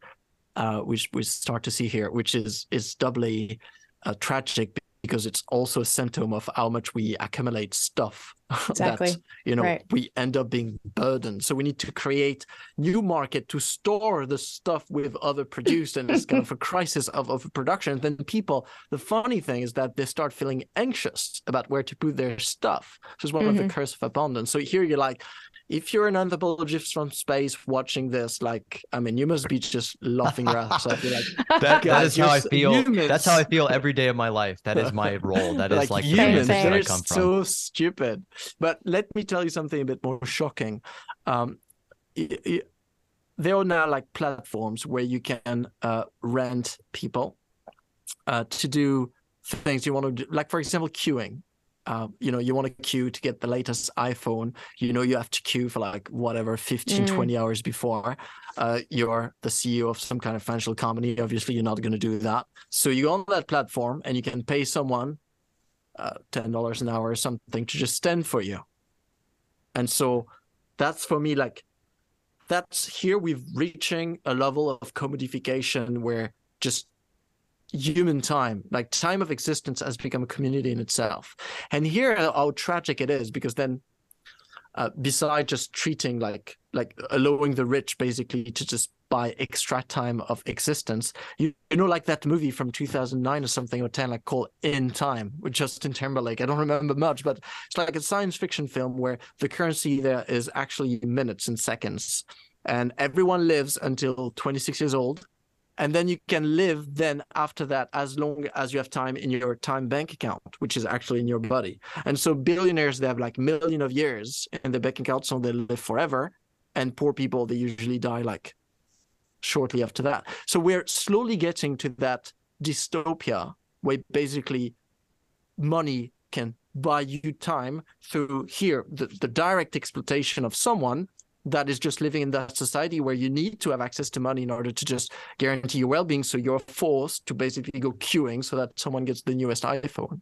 uh, which we start to see here, which is is doubly uh, tragic because it's also a symptom of how much we accumulate stuff Exactly. that you know Right. we end up being burdened so we need to create new market to store the stuff we've other produced and it's kind of a crisis of, of production then people the funny thing is that they start feeling anxious about where to put their stuff which is one of Mm-hmm. the curse of abundance so here you're like if you're an anthropologist from space watching this like i mean you must be just laughing your ass off you're like That, that is how I feel. That's how I feel every day of my life. That is my role. That is like, humans, that I come from. so stupid. But let me tell you something a bit more shocking. Um, there are now like platforms where you can uh, rent people uh, to do things you want to do, like for example, queuing. Uh, you know, you want to queue to get the latest iPhone. You know, you have to queue for like whatever 15, Mm. 20 hours before. Uh, you're the CEO of some kind of financial company. Obviously, you're not going to do that. So you go on that platform and you can pay someone uh, ten dollars an hour or something to just stand for you. And so that's for me like that's here we've reaching a level of commodification where just human time like time of existence has become a commodity in itself. And here how tragic it is because then uh, just treating like like allowing the rich basically to just buy extra time of existence you, you know like that movie from 2009 or something or 10 like called in time with justin timberlake. I don't remember much but it's like a science fiction film where the currency there is actually minutes and seconds. And everyone lives until 26 years old and then you can live then after that as long as you have time in your time bank account which is actually in your body. And so billionaires they have like million of years in the bank account so they live forever. And poor people they usually die like shortly after that. So we're slowly getting to that dystopia where basically money can buy you time through here the, the direct exploitation of someone that is just living in that society where you need to have access to money in order to just guarantee your well-being. So you're forced to basically go queuing so that someone gets the newest iphone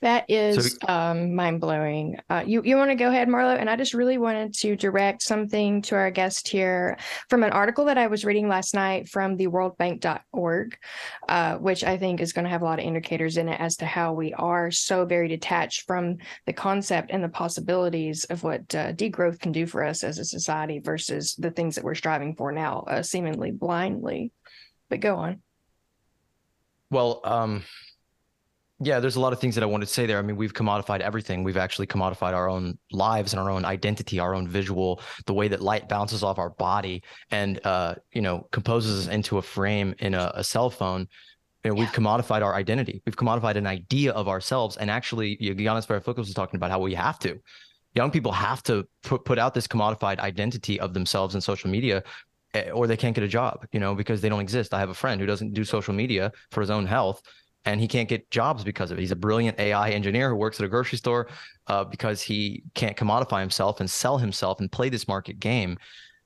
That is um, mind blowing. Uh, you you want to go ahead, Marlo? And I just really wanted to direct something to our guest here from an article that I was reading last night from the worldbank.org, uh, which I think is going to have a lot of indicators in it as to how we are so very detached from the concept and the possibilities of what uh, degrowth can do for us as a society versus the things that we're striving for now, uh, seemingly blindly. But go on. Well, um, yeah, there's a lot of things that I wanted to say there. I mean, we've commodified everything. We've actually commodified our own lives and our own identity, our own visual, the way that light bounces off our body and uh, you know, composes us into a frame in a, a cell phone. You know, we've commodified our identity. We've commodified an idea of ourselves. And actually, Yanis Varoufakis was talking about how we have to. Young people have to put put out this commodified identity of themselves in social media eh, or they can't get a job, you know, because they don't exist. I have a friend who doesn't do social media for his own health and he can't get jobs because of it. He's a brilliant AI engineer who works at a grocery store uh, because he can't commodify himself and sell himself and play this market game.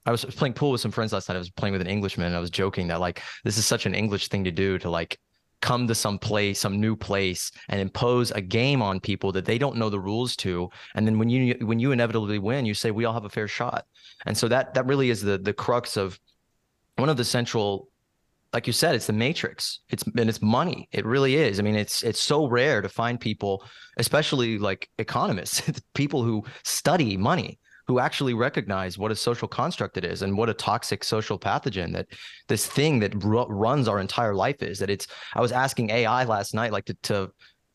I was playing pool with some friends last night. I was playing with an Englishman. And I was joking that like this is such an English thing to do to like come to some place, some new place, and impose a game on people that they don't know the rules to. And then when you when you inevitably win, you say we all have a fair shot. And so that that really is the the crux of one of the central like you said, it's the matrix. It's and it's money. It really is. I mean, it's it's so rare to find people, especially like economists, people who study money, who actually recognize what a social construct it is and what a toxic social pathogen that this thing that ru- runs our entire life is. That it's. I was asking AI last night, like to to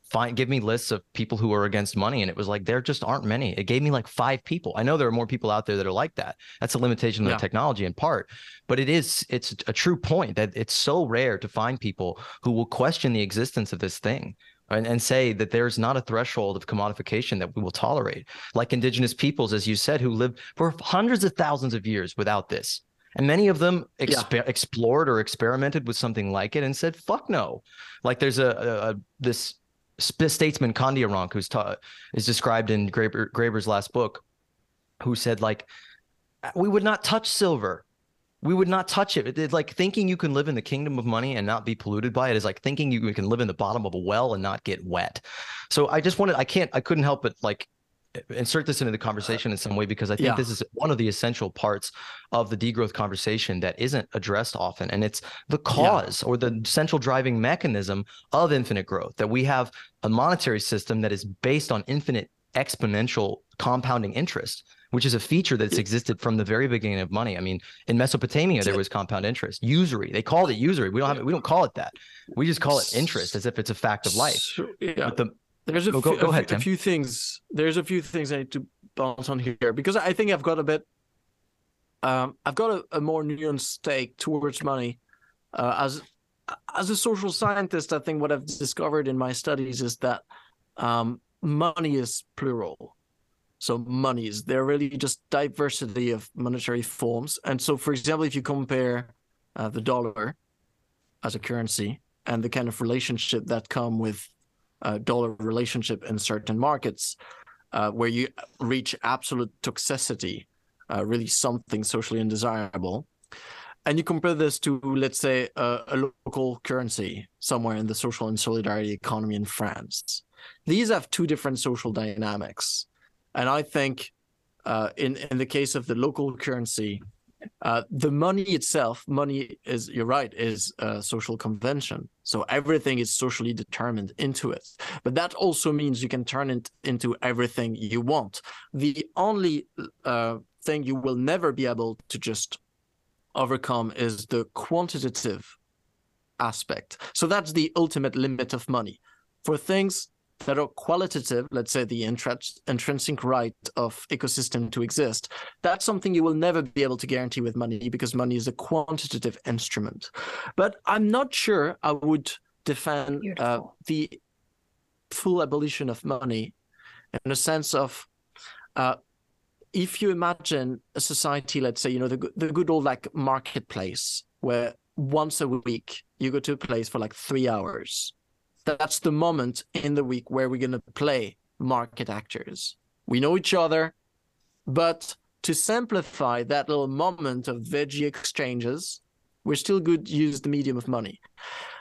find give me lists of people who are against money and it was like there just aren't many. It gave me like five people. I know there are more people out there that are like that. That's a limitation of Yeah. the technology in part but it is it's a true point that it's so rare to find people who will question the existence of this thing and, and say that there's not a threshold of commodification that we will tolerate. Like indigenous peoples as you said who lived for hundreds of thousands of years without this and many of them expe- explored or experimented with something like it and said fuck no. Like there's a, a, a this statesman Kandiaronk, who's ta- is described in Graeber, Graeber's last book, who said like, uh, we would not touch silver. We would not touch. It- It's like thinking you can live in the kingdom of money and not be polluted by it is like thinking you can live in the bottom of a well and not get wet. So I just wanted, I can't, I couldn't help but like insert this into the conversation in some way because I think Yeah. this is one of the essential parts of the degrowth conversation that isn't addressed often. And it's the cause or the central driving mechanism of infinite growth that we have a monetary system that is based on infinite exponential compounding interest, which is a feature that's existed from the very beginning of money. I mean, in Mesopotamia, there was compound interest, usury. They called it usury. We don't have it, we don't call it that. We just call it interest as if it's a fact of life. Yeah. But the There's a, Go- go- few, go a ahead, a few things. There's a few things I need to bounce on here because I think I've got a bit. Um, I've got a, a more nuanced take towards money. Uh, as as a social scientist, I think what I've discovered in my studies is that um, money is plural. So monies, they're really just diversity of monetary forms. And so, for example, if you compare uh, the dollar as a currency and the kind of relationship that come with uh, dollar relationship in certain markets, uh, where you reach absolute toxicity, uh, really something socially undesirable, and you compare this to, let's say, a, a local currency somewhere in the social and solidarity economy in France. These have two different social dynamics, and I think, uh, in in the case of the local currency, uh, the money itself, money is you're right, is a social convention. So everything is socially determined into it. But that also means you can turn it into everything you want. The only uh, thing you will never be able to just overcome is the quantitative aspect. So that's the ultimate limit of money. For things that are qualitative, let's say the intrinsic intrinsic right of ecosystem to exist, that's something you will never be able to guarantee with money because money is a quantitative instrument. But I'm not sure I would defend uh, the full abolition of money in the sense of uh, if you imagine a society, let's say, you know, the, the good old like marketplace where once a week you go to a place for like three hours. That's the moment in the week where we're going to play market actors. We know each other, but to simplify that little moment of veggie exchanges, we're still good use the medium of money.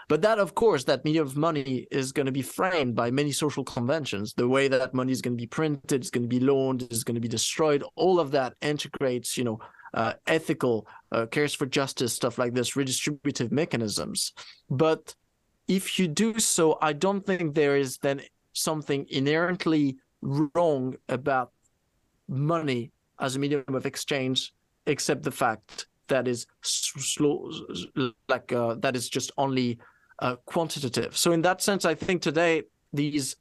But that, of course, that medium of money is going to be framed by many social conventions. The way that money is going to be printed, is going to be loaned, is going to be destroyed. All of that integrates, you know, uh, ethical, uh, cares for justice, stuff like this, redistributive mechanisms. But if you do so, I don't think there is then something inherently wrong about money as a medium of exchange, except the fact that is slow, like uh, that is just only uh, quantitative. So in that sense, I think today these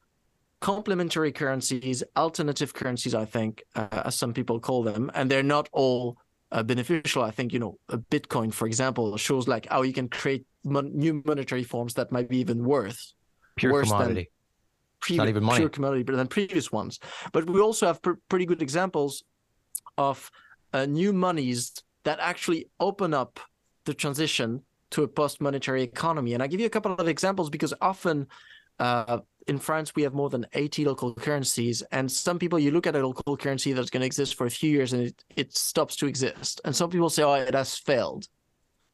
complementary currencies, alternative currencies, I think, uh, as some people call them, and they're not all uh, beneficial. I think you know, a Bitcoin, for example, shows like how you can create mon- new monetary forms that might be even worth pure worse than commodity. previous, not even money. pure commodity, but than previous ones. But we also have pr- pretty good examples of uh, new monies that actually open up the transition to a post-monetary economy. And I give you a couple of examples because often uh, in France we have more than 80 local currencies, and some people you look at a local currency that's going to exist for a few years and it, it stops to exist, and some people say, oh, it has failed.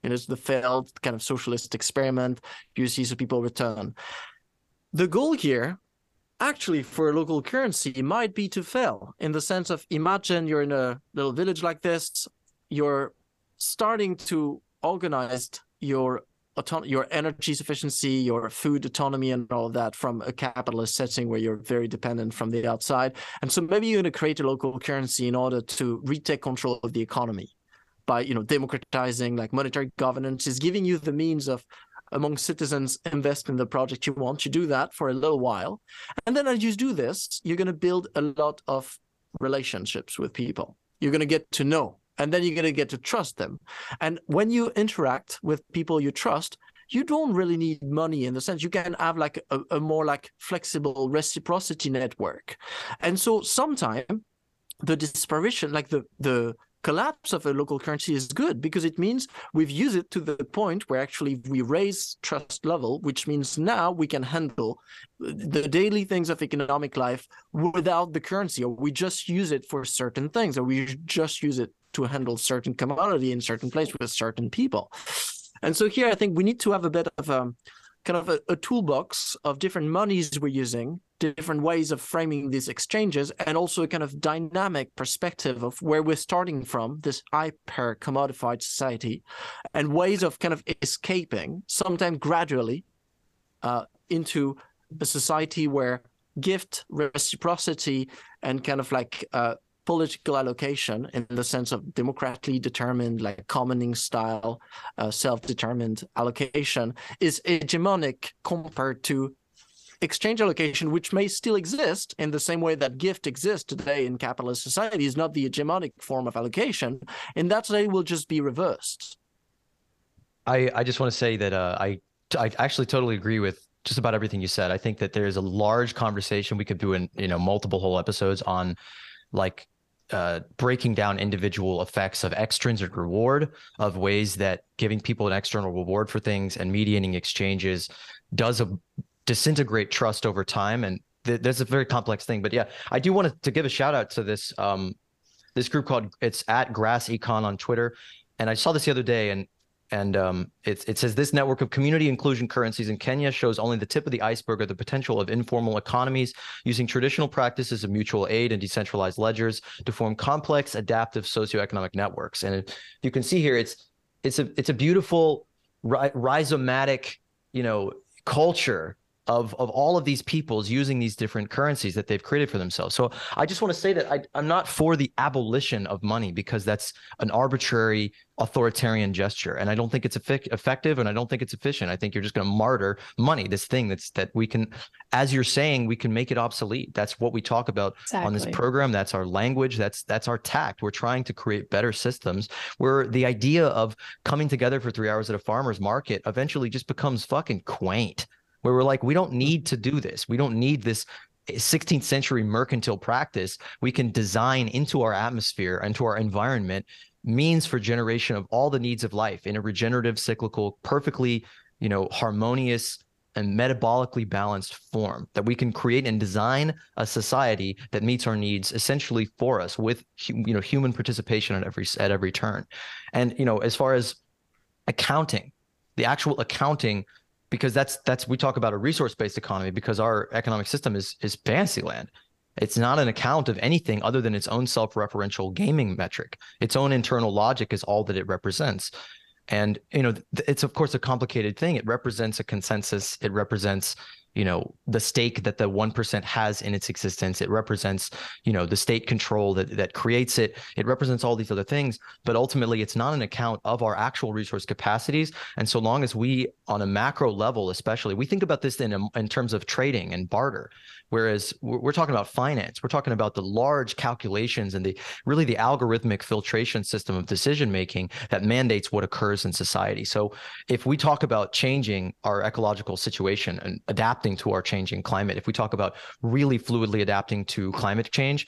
And it's the failed kind of socialist experiment. You see some people return. The goal here actually for a local currency might be to fail in the sense of imagine you're in a little village like this you're starting to organize your auton- your energy sufficiency your food autonomy and all that from a capitalist setting where you're very dependent from the outside and so maybe you're going to create a local currency in order to retake control of the economy by you know democratizing like monetary governance is giving you the means of among citizens invest in the project you want you do that for a little while and then as you do this, you're going to build a lot of relationships with people. You're going to get to know, and then you're going to get to trust them. And when you interact with people you trust, you don't really need money in the sense you can have like a, a more like flexible reciprocity network. And so sometime the disparition, like the the collapse of a local currency is good because it means we've used it to the point where actually we raise trust level, which means now we can handle the daily things of economic life without the currency, or we just use it for certain things, or we just use it to handle certain commodity in certain place with certain people. And so here I think we need to have a bit of um, kind of a, a toolbox of different monies we're using, different ways of framing these exchanges, and also a kind of dynamic perspective of where we're starting from, this hyper commodified society, and ways of kind of escaping, sometimes gradually, uh, into a society where gift, reciprocity, and kind of like uh, political allocation in the sense of democratically determined, like commoning style, uh, self-determined allocation is hegemonic compared to exchange allocation, which may still exist in the same way that gift exists today in capitalist society, is not the hegemonic form of allocation. In that way, will just be reversed. I, I just want to say that uh, I I actually totally agree with just about everything you said. I think that there is a large conversation we could do in you know multiple whole episodes on like uh, breaking down individual effects of extrinsic reward, of ways that giving people an external reward for things and mediating exchanges does a, disintegrate trust over time. And th- a very complex thing. But yeah, I do want to, to give a shout out to this um, this group called it's at Grass Econ on Twitter, and I saw this the other day, and and um, it, it says this network of community inclusion currencies in Kenya shows only the tip of the iceberg of the potential of informal economies using traditional practices of mutual aid and decentralized ledgers to form complex, adaptive socioeconomic networks. And you can see here, it's it's a it's a beautiful rhizomatic, you know, culture of of all of these peoples using these different currencies that they've created for themselves. So I just want to say that I, I'm not for the abolition of money because that's an arbitrary authoritarian gesture, and I don't think it's effective, and I don't think it's efficient. I think you're just going to martyr money, this thing that's that we can, as you're saying, we can make it obsolete. That's what we talk about exactly. on this program. That's our language. That's that's our tact. We're trying to create better systems where the idea of coming together for three hours at a farmer's market eventually just becomes fucking quaint where we're like, we don't mm-hmm. need to do this. We don't need this eh, 16th century mercantile practice. We can design into our atmosphere, into our environment, means for generation of all the needs of life in a regenerative, cyclical, perfectly, you know, harmonious and metabolically balanced form that we can create and design a society that meets our needs essentially for us with you know human participation at every at every turn and you know as far as accounting the actual accounting because that's that's we talk about a resource-based economy because our economic system is is fantasy land. It's not an account of anything other than its own self-referential gaming metric. Its own internal logic is all that it represents. And you know, it's of course a complicated thing. It represents a consensus. It represents you know the stake that the 1% has in its existence. It represents you know the state control that that creates it. It represents all these other things but ultimately it's not an account of our actual resource capacities. And so long as we on a macro level especially we think about this in in terms of trading and barter Whereas we're talking about finance, we're talking about the large calculations and the really the algorithmic filtration system of decision making that mandates what occurs in society. So if we talk about changing our ecological situation and adapting to our changing climate, if we talk about really fluidly adapting to climate change,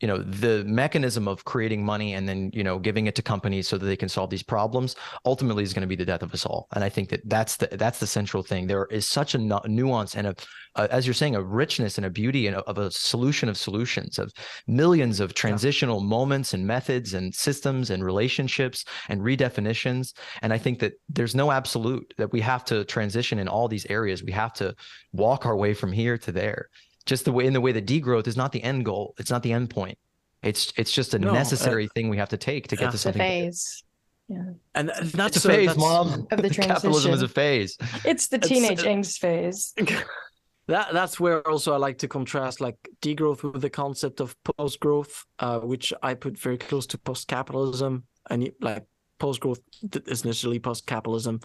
you know the mechanism of creating money and then you know giving it to companies so that they can solve these problems ultimately is going to be the death of us all. And i think that that's the that's the central thing. There is such a nuance and a, a as you're saying a richness and a beauty and a, of a solution of solutions of millions of transitional yeah. moments and methods and systems and relationships and redefinitions. And i think that there's no absolute that we have to transition in all these areas. We have to walk our way from here to there just the way in the way that degrowth is not the end goal. It's not the end point. It's it's just a no, necessary uh, thing we have to take to get to something. phase. Yeah. And that's a phase, mom. Of the transition. Capitalism is a phase. It's the teenage angst phase. That that's where also I like to contrast like degrowth with the concept of post growth, uh, which I put very close to post capitalism, and like post growth is necessarily post capitalism,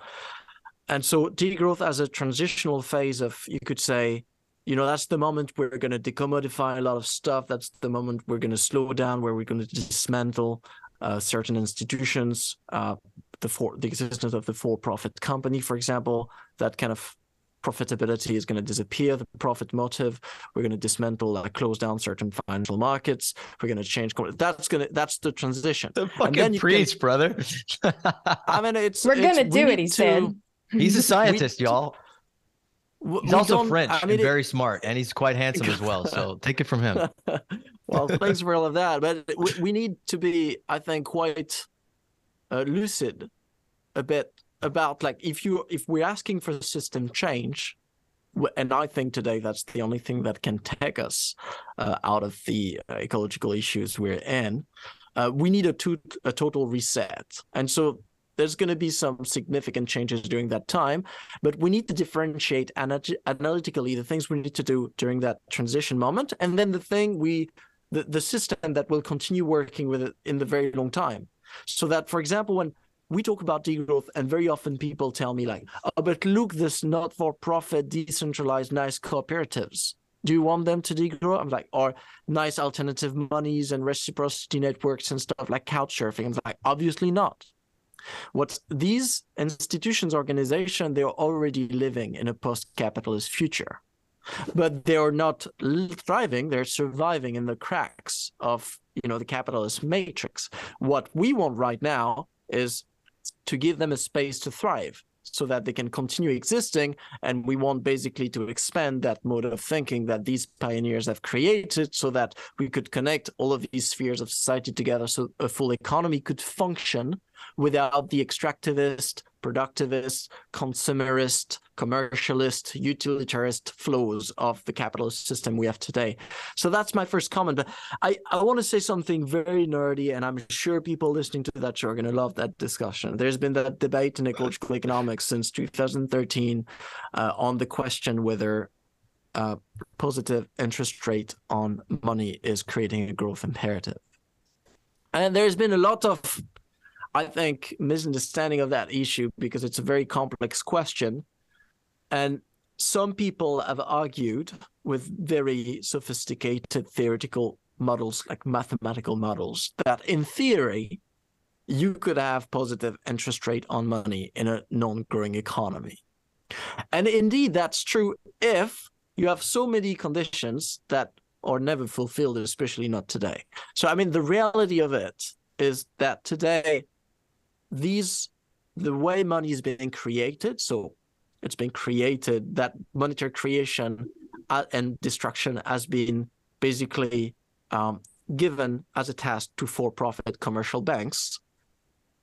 and so degrowth as a transitional phase of you could say you know that's the moment we're going to decommodify a lot of stuff. That's the moment we're going to slow down where we're going to dismantle uh, certain institutions uh, the for the existence of the for-profit company for example. That kind of profitability is going to disappear the profit motive. We're going to dismantle like close down certain financial markets. We're going to change that's going to that's the transition. The fucking priest can, brother. I mean it's we're going to do it he to, said. He's a scientist y'all He's also French I mean, and very smart, and he's quite handsome as well. So take it from him. well, thanks for all of that. But we, we need to be, I think, quite uh, lucid a bit about like if you if we're asking for system change and I think today that's the only thing that can take us uh, out of the uh, ecological issues we're in. Uh, we need a, to- a total reset, and so there's going to be some significant changes during that time. But we need to differentiate analy- analytically the things we need to do during that transition moment, and then the thing we, the, the system that will continue working with it in the very long time. So that, for example, when we talk about degrowth and very often people tell me like oh but look this not for profit decentralized nice cooperatives do you want them to degrow i'm like or nice alternative monies and reciprocity networks and stuff like couch surfing i'm like obviously not what these institutions organization they're already living in a post-capitalist future but they are not thriving they're surviving in the cracks of you know the capitalist matrix what we want right now is to give them a space to thrive so that they can continue existing. And we want basically to expand that mode of thinking that these pioneers have created so that we could connect all of these spheres of society together so a full economy could function without the extractivist, productivist, consumerist, commercialist, utilitarist flows of the capitalist system we have today. So that's my first comment. But I, I want to say something very nerdy, and I'm sure people listening to that show are going to love that discussion. There's been that debate in ecological economics since 2013 uh, on the question whether uh, positive interest rate on money is creating a growth imperative. And there's been a lot of I think, misunderstanding of that issue because it's a very complex question. And some people have argued with very sophisticated theoretical models, like mathematical models, that in theory, you could have positive interest rate on money in a non-growing economy. And indeed, that's true if you have so many conditions that are never fulfilled, especially not today. So, I mean, the reality of it is that today these the way money is being created so it's been created that monetary creation and destruction has been basically um, given as a task to for-profit commercial banks.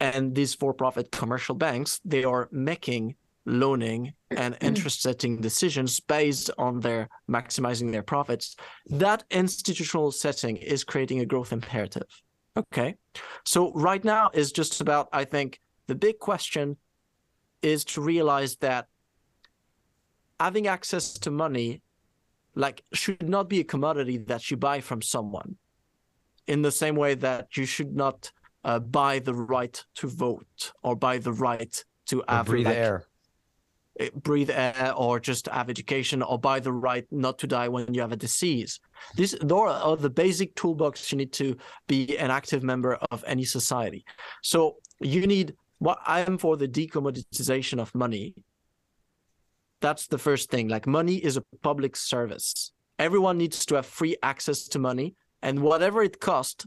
And these for-profit commercial banks they are making loaning and interest setting decisions based on their maximizing their profits. That institutional setting is creating a growth imperative Okay. So right now is just about, I think, the big question is to realize that having access to money like should not be a commodity that you buy from someone in the same way that you should not uh, buy the right to vote or buy the right to have breathe like, air Eh, breathe air or just have education or buy the right not to die when you have a disease. These are the basic toolbox you need to be an active member of any society. So you need what I am for the decommoditization of money. That's the first thing. Like money is a public service. Everyone needs to have free access to money, and whatever it costs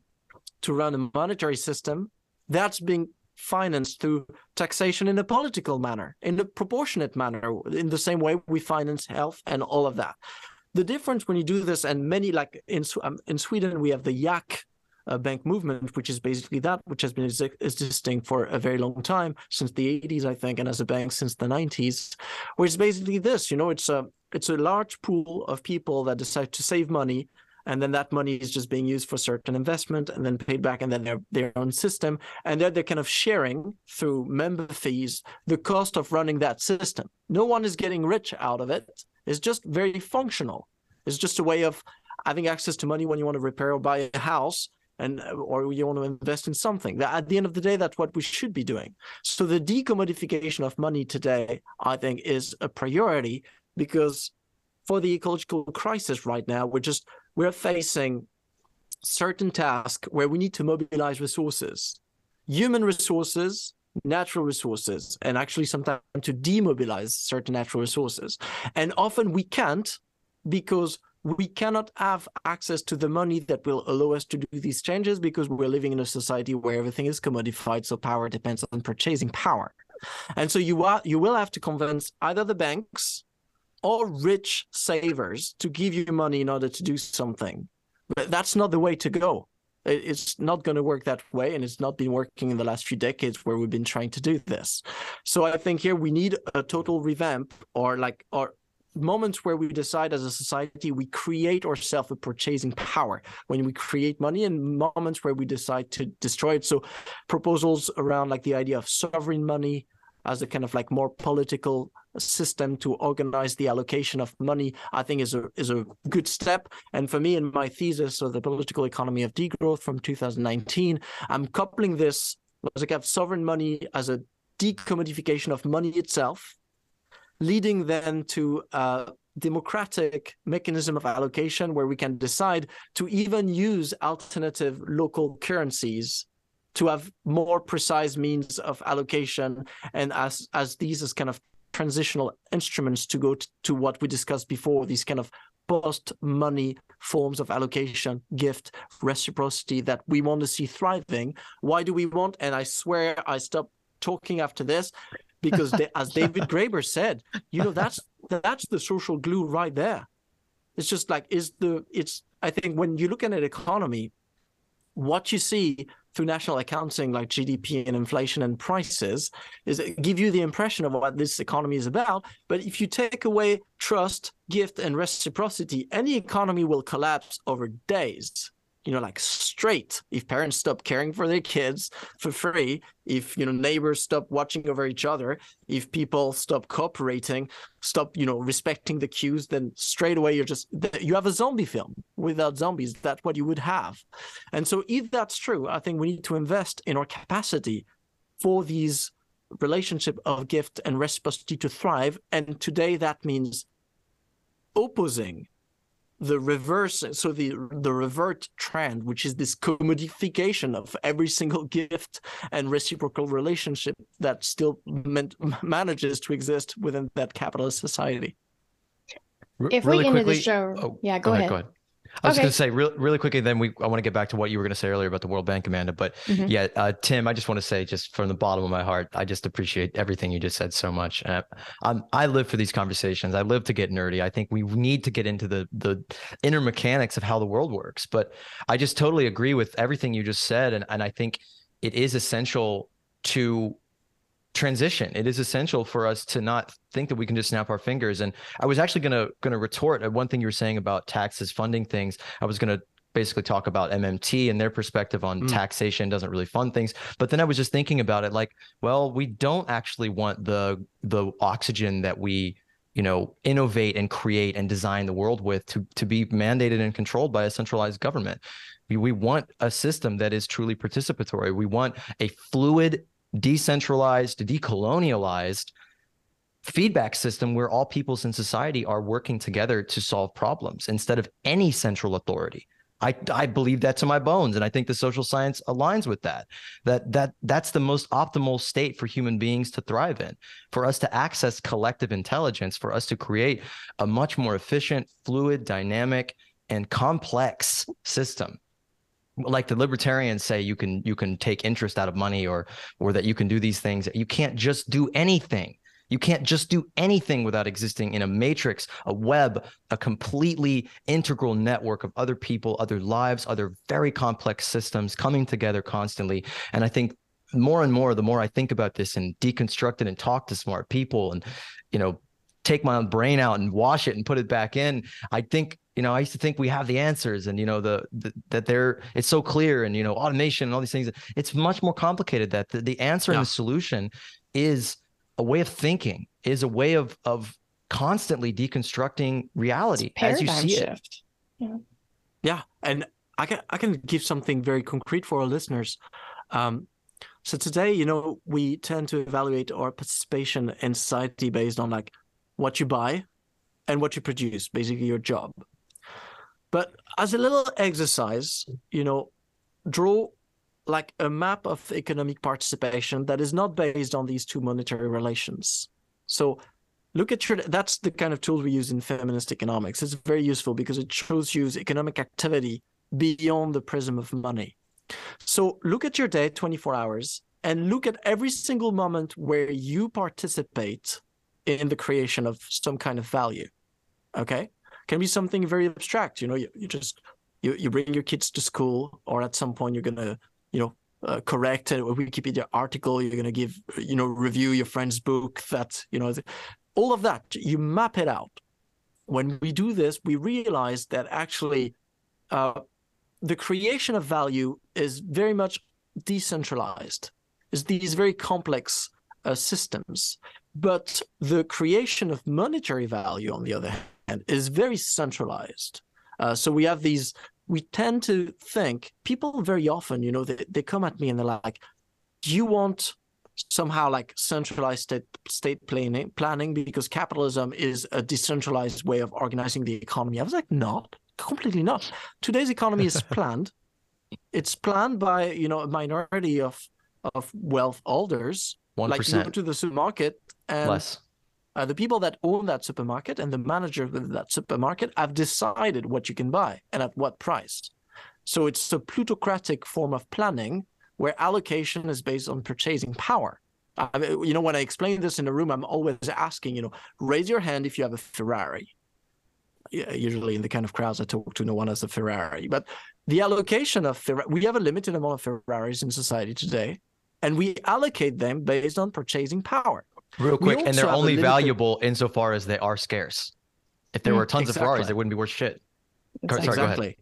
to run a monetary system, that's being financed through taxation in a political manner, in a proportionate manner, in the same way we finance health and all of that. The difference when you do this, and many like in um, in Sweden, we have the Jak uh, bank movement, which is basically that, which has been existing for a very long time, since the 80s, I think, and as a bank since the 90s, where it's basically this, you know, it's a it's a large pool of people that decide to save money and then that money is just being used for certain investment and then paid back and then their their own system. And then they're kind of sharing through member fees the cost of running that system. No one is getting rich out of it. It's just very functional. It's just a way of having access to money when you want to repair or buy a house and or you want to invest in something. At the end of the day that's what we should be doing. So the decommodification of money today i think is a priority because for the ecological crisis right now we're just we're facing certain tasks where we need to mobilize resources, human resources, natural resources, and actually sometimes to demobilize certain natural resources. And often we can't because we cannot have access to the money that will allow us to do these changes because we're living in a society where everything is commodified, so power depends on purchasing power. And so you are you will have to convince either the banks or rich savers to give you money in order to do something. But that's not the way to go. It's not going to work that way, and it's not been working in the last few decades where we've been trying to do this. So I think here we need a total revamp, or like, or moments where we decide as a society we create ourselves a purchasing power when we create money and moments where we decide to destroy it so proposals around like the idea of sovereign money as a kind of like more political system to organize the allocation of money, I think is a is a good step. And for me, in my thesis of the political economy of degrowth from 2019, I'm coupling this as a kind of sovereign money as a decommodification of money itself, leading then to a democratic mechanism of allocation where we can decide to even use alternative local currencies to have more precise means of allocation and as as these as kind of transitional instruments to go to, to what we discussed before these kind of post money forms of allocation gift reciprocity that we want to see thriving. Why do we want and i swear i stop talking after this because they, as david graeber said you know that's that's the social glue right there. It's just like is the it's i think when you look at an economy what you see through national accounting like GDP and inflation and prices is give you the impression of what this economy is about. But if you take away trust, gift, and reciprocity, any economy will collapse over days you know like straight. If parents stop caring for their kids for free if you know neighbors stop watching over each other if people stop cooperating stop you know respecting the cues then straight away you're just you have a zombie film. Without zombies that's what you would have. And so if that's true i think we need to invest in our capacity for these relationship of gift and reciprocity to thrive. And today that means opposing the reverse so the the revert trend which is this commodification of every single gift and reciprocal relationship that still meant, manages to exist within that capitalist society if really we ended the show oh, yeah go, go ahead, ahead. go ahead I was okay. going to say real, really quickly. Then we I want to get back to what you were going to say earlier about the World Bank, Amanda. But mm-hmm. yeah, uh, Tim, I just want to say, just from the bottom of my heart, I just appreciate everything you just said so much. Uh, i live for these conversations. I live to get nerdy. I think we need to get into the the inner mechanics of how the world works. But I just totally agree with everything you just said, and and I think it is essential to transition. It is essential for us to not think that we can just snap our fingers. And I was actually gonna gonna retort at one thing you were saying about taxes funding things. I was gonna basically talk about MMT and their perspective on mm. taxation doesn't really fund things. But then I was just thinking about it like, well, we don't actually want the the oxygen that we you know innovate and create and design the world with to to be mandated and controlled by a centralized government. We, we want a system that is truly participatory. We want a fluid decentralized, decolonialized feedback system where all peoples in society are working together to solve problems instead of any central authority. I, I believe that to my bones and i think the social science aligns with that that that that's the most optimal state for human beings to thrive in for us to access collective intelligence for us to create a much more efficient fluid dynamic and complex system like the libertarians say you can you can take interest out of money or or that you can do these things. You can't just do anything. You can't just do anything without existing in a matrix a web a completely integral network of other people other lives other very complex systems coming together constantly. And i think more and more the more i think about this and deconstruct it and talk to smart people and you know take my own brain out and wash it and put it back in i think you know i used to think we have the answers and you know the, the that they're it's so clear and you know automation and all these things it's much more complicated that the, the answer yeah. and the solution is a way of thinking is a way of of constantly deconstructing reality as you see shift. it yeah. yeah and i can i can give something very concrete for our listeners um, so today you know we tend to evaluate our participation in society based on like what you buy and what you produce basically your job but as a little exercise, you know, draw like a map of economic participation that is not based on these two monetary relations. So look at your that's the kind of tool we use in feminist economics. It's very useful because it shows you economic activity beyond the prism of money. So look at your day 24 hours and look at every single moment where you participate in the creation of some kind of value. Okay? can be something very abstract. You know, you, you just you, you bring your kids to school, or at some point you're gonna, you know, uh, correct a Wikipedia article. You're gonna give, you know, review your friend's book. That you know, all of that. You map it out. When we do this, we realize that actually, uh, the creation of value is very much decentralized. Is these very complex uh, systems, but the creation of monetary value, on the other hand, is very centralized. Uh, so we have these we tend to think people very often, you know, they, they come at me and they're like, do you want somehow like centralized state, state planning, planning because capitalism is a decentralized way of organizing the economy? I was like, not, completely not. Today's economy is planned. it's planned by, you know, a minority of, of wealth holders. 1%. Like you go to the supermarket and Less. uh, the people that own that supermarket and the manager of that supermarket have decided what you can buy and at what price. So it's a plutocratic form of planning where allocation is based on purchasing power. I mean, you know, when I explain this in a room, I'm always asking, you know, raise your hand if you have a Ferrari. Yeah, usually in the kind of crowds I talk to, no one has a Ferrari. But the allocation of Ferrari, we have a limited amount of Ferraris in society today, and we allocate them based on purchasing power. Real quick, and they're also have a only valuable insofar as they are scarce. If there Mm, were tons of Ferraris, exactly. they wouldn't be worth shit. Sorry, exactly.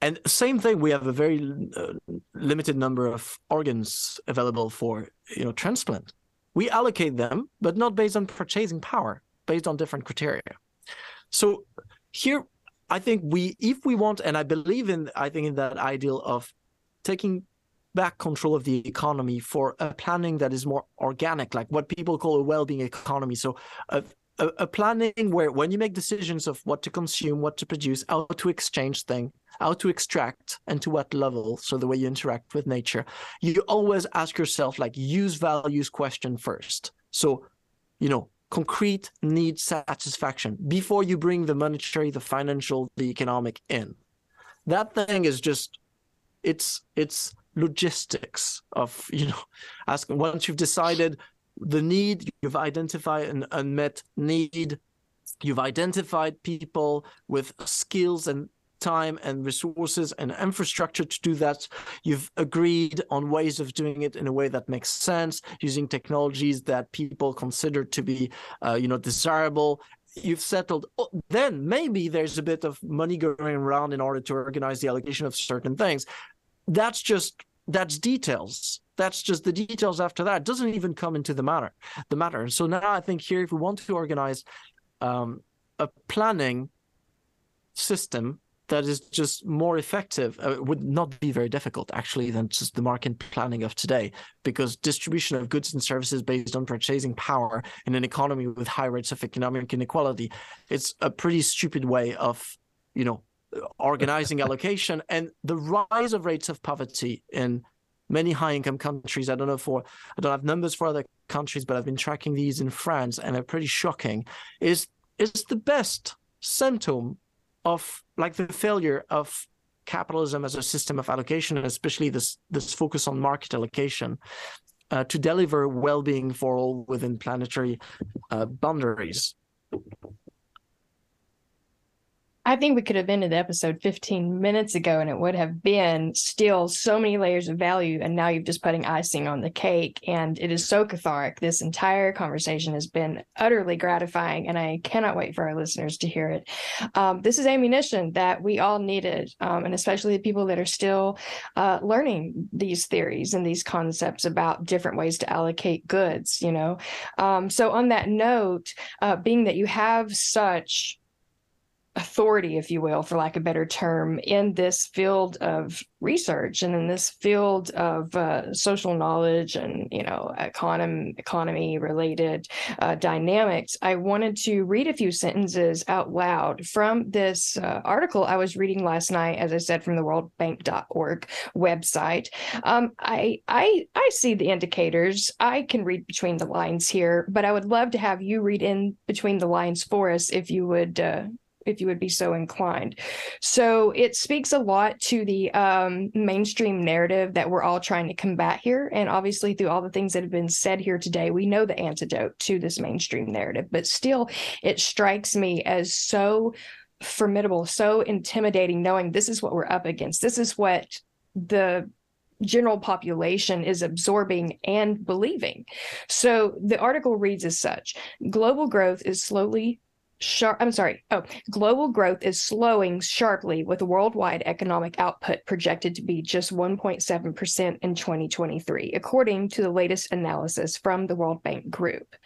And same thing, we have a very uh, limited number of organs available for you know transplant. We allocate them, but not based on purchasing power, based on different criteria. So here, I think we, if we want, and I believe in, I think in that ideal of taking back control of the economy for a planning that is more organic, like what people call a well-being economy. So a, a, a planning where when you make decisions of what to consume, what to produce, how to exchange things, how to extract, and to what level, so the way you interact with nature, you always ask yourself like use values question first. So, you know, concrete need satisfaction before you bring the monetary, the financial, the economic in. That thing is just it's it's logistics of you know asking once you've decided the need you've identified an unmet need you've identified people with skills and time and resources and infrastructure to do that you've agreed on ways of doing it in a way that makes sense using technologies that people consider to be uh, you know desirable. You've settled oh, then maybe there's a bit of money going around in order to organize the allocation of certain things. That's just that's details. That's just the details after that. It doesn't even come into the matter the matter. And so now i think here if we want to organize um, a planning system that is just more effective uh, would not be very difficult actually than just the market planning of today because distribution of goods and services based on purchasing power in an economy with high rates of economic inequality it's a pretty stupid way of you know organizing allocation. And the rise of rates of poverty in many high income countries i don't know for i don't have numbers for other countries but i've been tracking these in france and they're pretty shocking is is the best symptom of like the failure of capitalism as a system of allocation and especially this this focus on market allocation uh, to deliver well-being for all within planetary uh, boundaries I think we could have ended the episode 15 minutes ago and it would have been still so many layers of value. And now you're just putting icing on the cake. And it is so cathartic. This entire conversation has been utterly gratifying. And I cannot wait for our listeners to hear it. Um, this is ammunition that we all needed, um, and especially the people that are still uh, learning these theories and these concepts about different ways to allocate goods, you know. Um, so, on that note, uh, being that you have such authority, if you will, for lack of a better term, in this field of research and in this field of uh, social knowledge and you know economy economy related uh, dynamics. I wanted to read a few sentences out loud from this uh, article I was reading last night, as I said, from the WorldBank.org website. Um, I I I see the indicators. I can read between the lines here, but I would love to have you read in between the lines for us, if you would. If you would be so inclined. So it speaks a lot to the um, mainstream narrative that we're all trying to combat here. And obviously, through all the things that have been said here today, we know the antidote to this mainstream narrative. But still, it strikes me as so formidable, so intimidating, knowing this is what we're up against. This is what the general population is absorbing and believing. So the article reads as such Global growth is slowly sharp i'm sorry oh global growth is slowing sharply with worldwide economic output projected to be just 1.7% in 2023 according to the latest analysis from the world bank group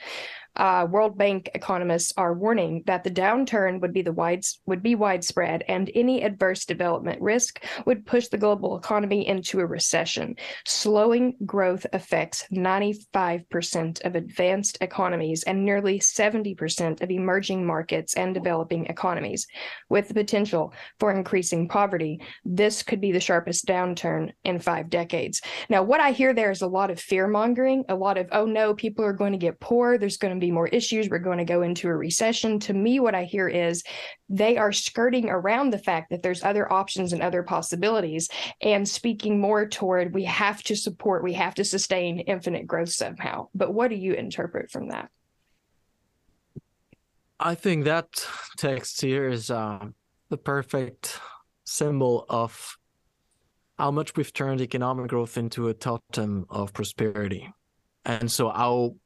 uh, World Bank economists are warning that the downturn would be the wides would be widespread, and any adverse development risk would push the global economy into a recession. Slowing growth affects 95% of advanced economies and nearly 70% of emerging markets and developing economies, with the potential for increasing poverty. This could be the sharpest downturn in five decades. Now, what I hear there is a lot of fear mongering, a lot of oh no, people are going to get poor. There's going to be more issues. We're going to go into a recession. To me, what I hear is they are skirting around the fact that there's other options and other possibilities and speaking more toward we have to support, we have to sustain infinite growth somehow. But what do you interpret from that? I think that text here is uh, the perfect symbol of how much we've turned economic growth into a totem of prosperity. And so how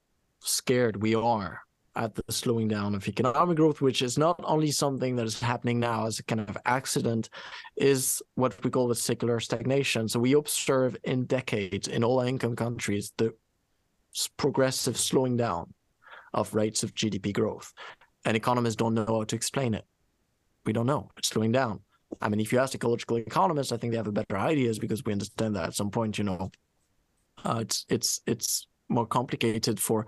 scared we are at the slowing down of economic growth, which is not only something that is happening now as a kind of accident, is what we call the secular stagnation. So we observe in decades in all income countries the progressive slowing down of rates of GDP growth. And economists don't know how to explain it. We don't know. It's slowing down. I mean, if you ask ecological economists, I think they have a better ideas because we understand that at some point, you know, uh, it's it's it's more complicated for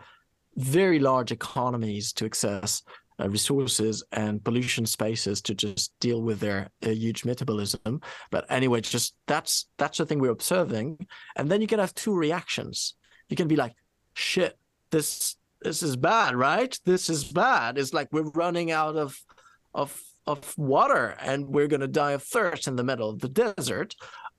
very large economies to access uh, resources and pollution spaces to just deal with their huge metabolism. But anyway, just that's that's the thing we're observing, and then you can have two reactions. You can be like, "Shit, this this is bad, right? This is bad. It's like we're running out of of of water and we're gonna die of thirst in the middle of the desert."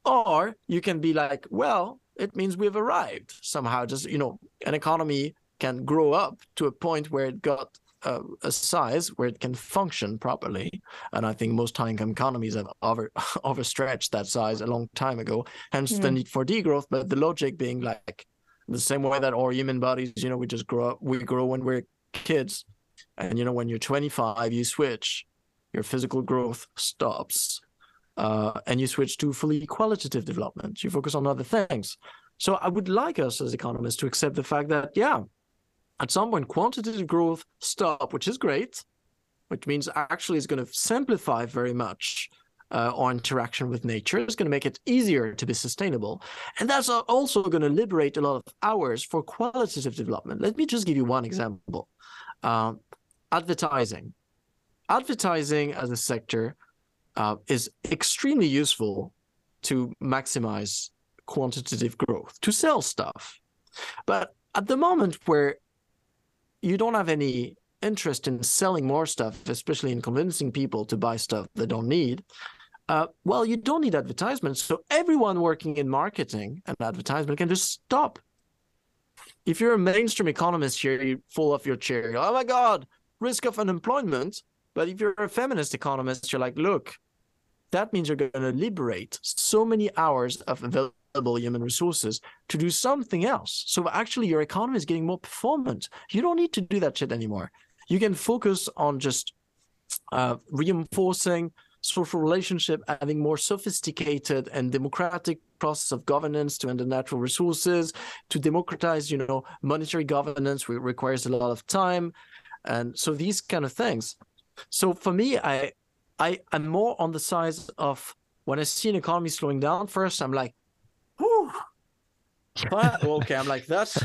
Or you can be like, "Well, it means we've arrived somehow." Just you know, an economy can grow up to a point where it got uh, a size where it can function properly. And I think most high income economies have over overstretched that size a long time ago. Hence mm. the need for degrowth. But the logic being like the same way that our human bodies, you know, we just grow up, we grow when we're kids. And you know, when you're 25, you switch, your physical growth stops. Uh, and you switch to fully qualitative development. You focus on other things. So I would like us as economists to accept the fact that, yeah, at some point, quantitative growth stop, which is great, which means actually it's going to simplify very much uh, our interaction with nature. It's going to make it easier to be sustainable. And that's also going to liberate a lot of hours for qualitative development. Let me just give you one example. Uh, advertising. Advertising as a sector uh, is extremely useful to maximize quantitative growth, to sell stuff. But at the moment where you don't have any interest in selling more stuff, especially in convincing people to buy stuff they don't need, uh, well, you don't need advertisements. So everyone working in marketing and advertisement can just stop. If you're a mainstream economist here, you fall off your chair. Oh my God, risk of unemployment. But if you're a feminist economist, you're like, look, that means you're going to liberate so many hours of human resources to do something else. So actually, your economy is getting more performant. You don't need to do that shit anymore. You can focus on just uh, reinforcing social relationship, having more sophisticated and democratic process of governance to end the natural resources, to democratize, you know, monetary governance requires a lot of time, and so these kind of things. So for me, I, I, I'm more on the side of when I see an economy slowing down. First, I'm like. But, okay, I'm like that's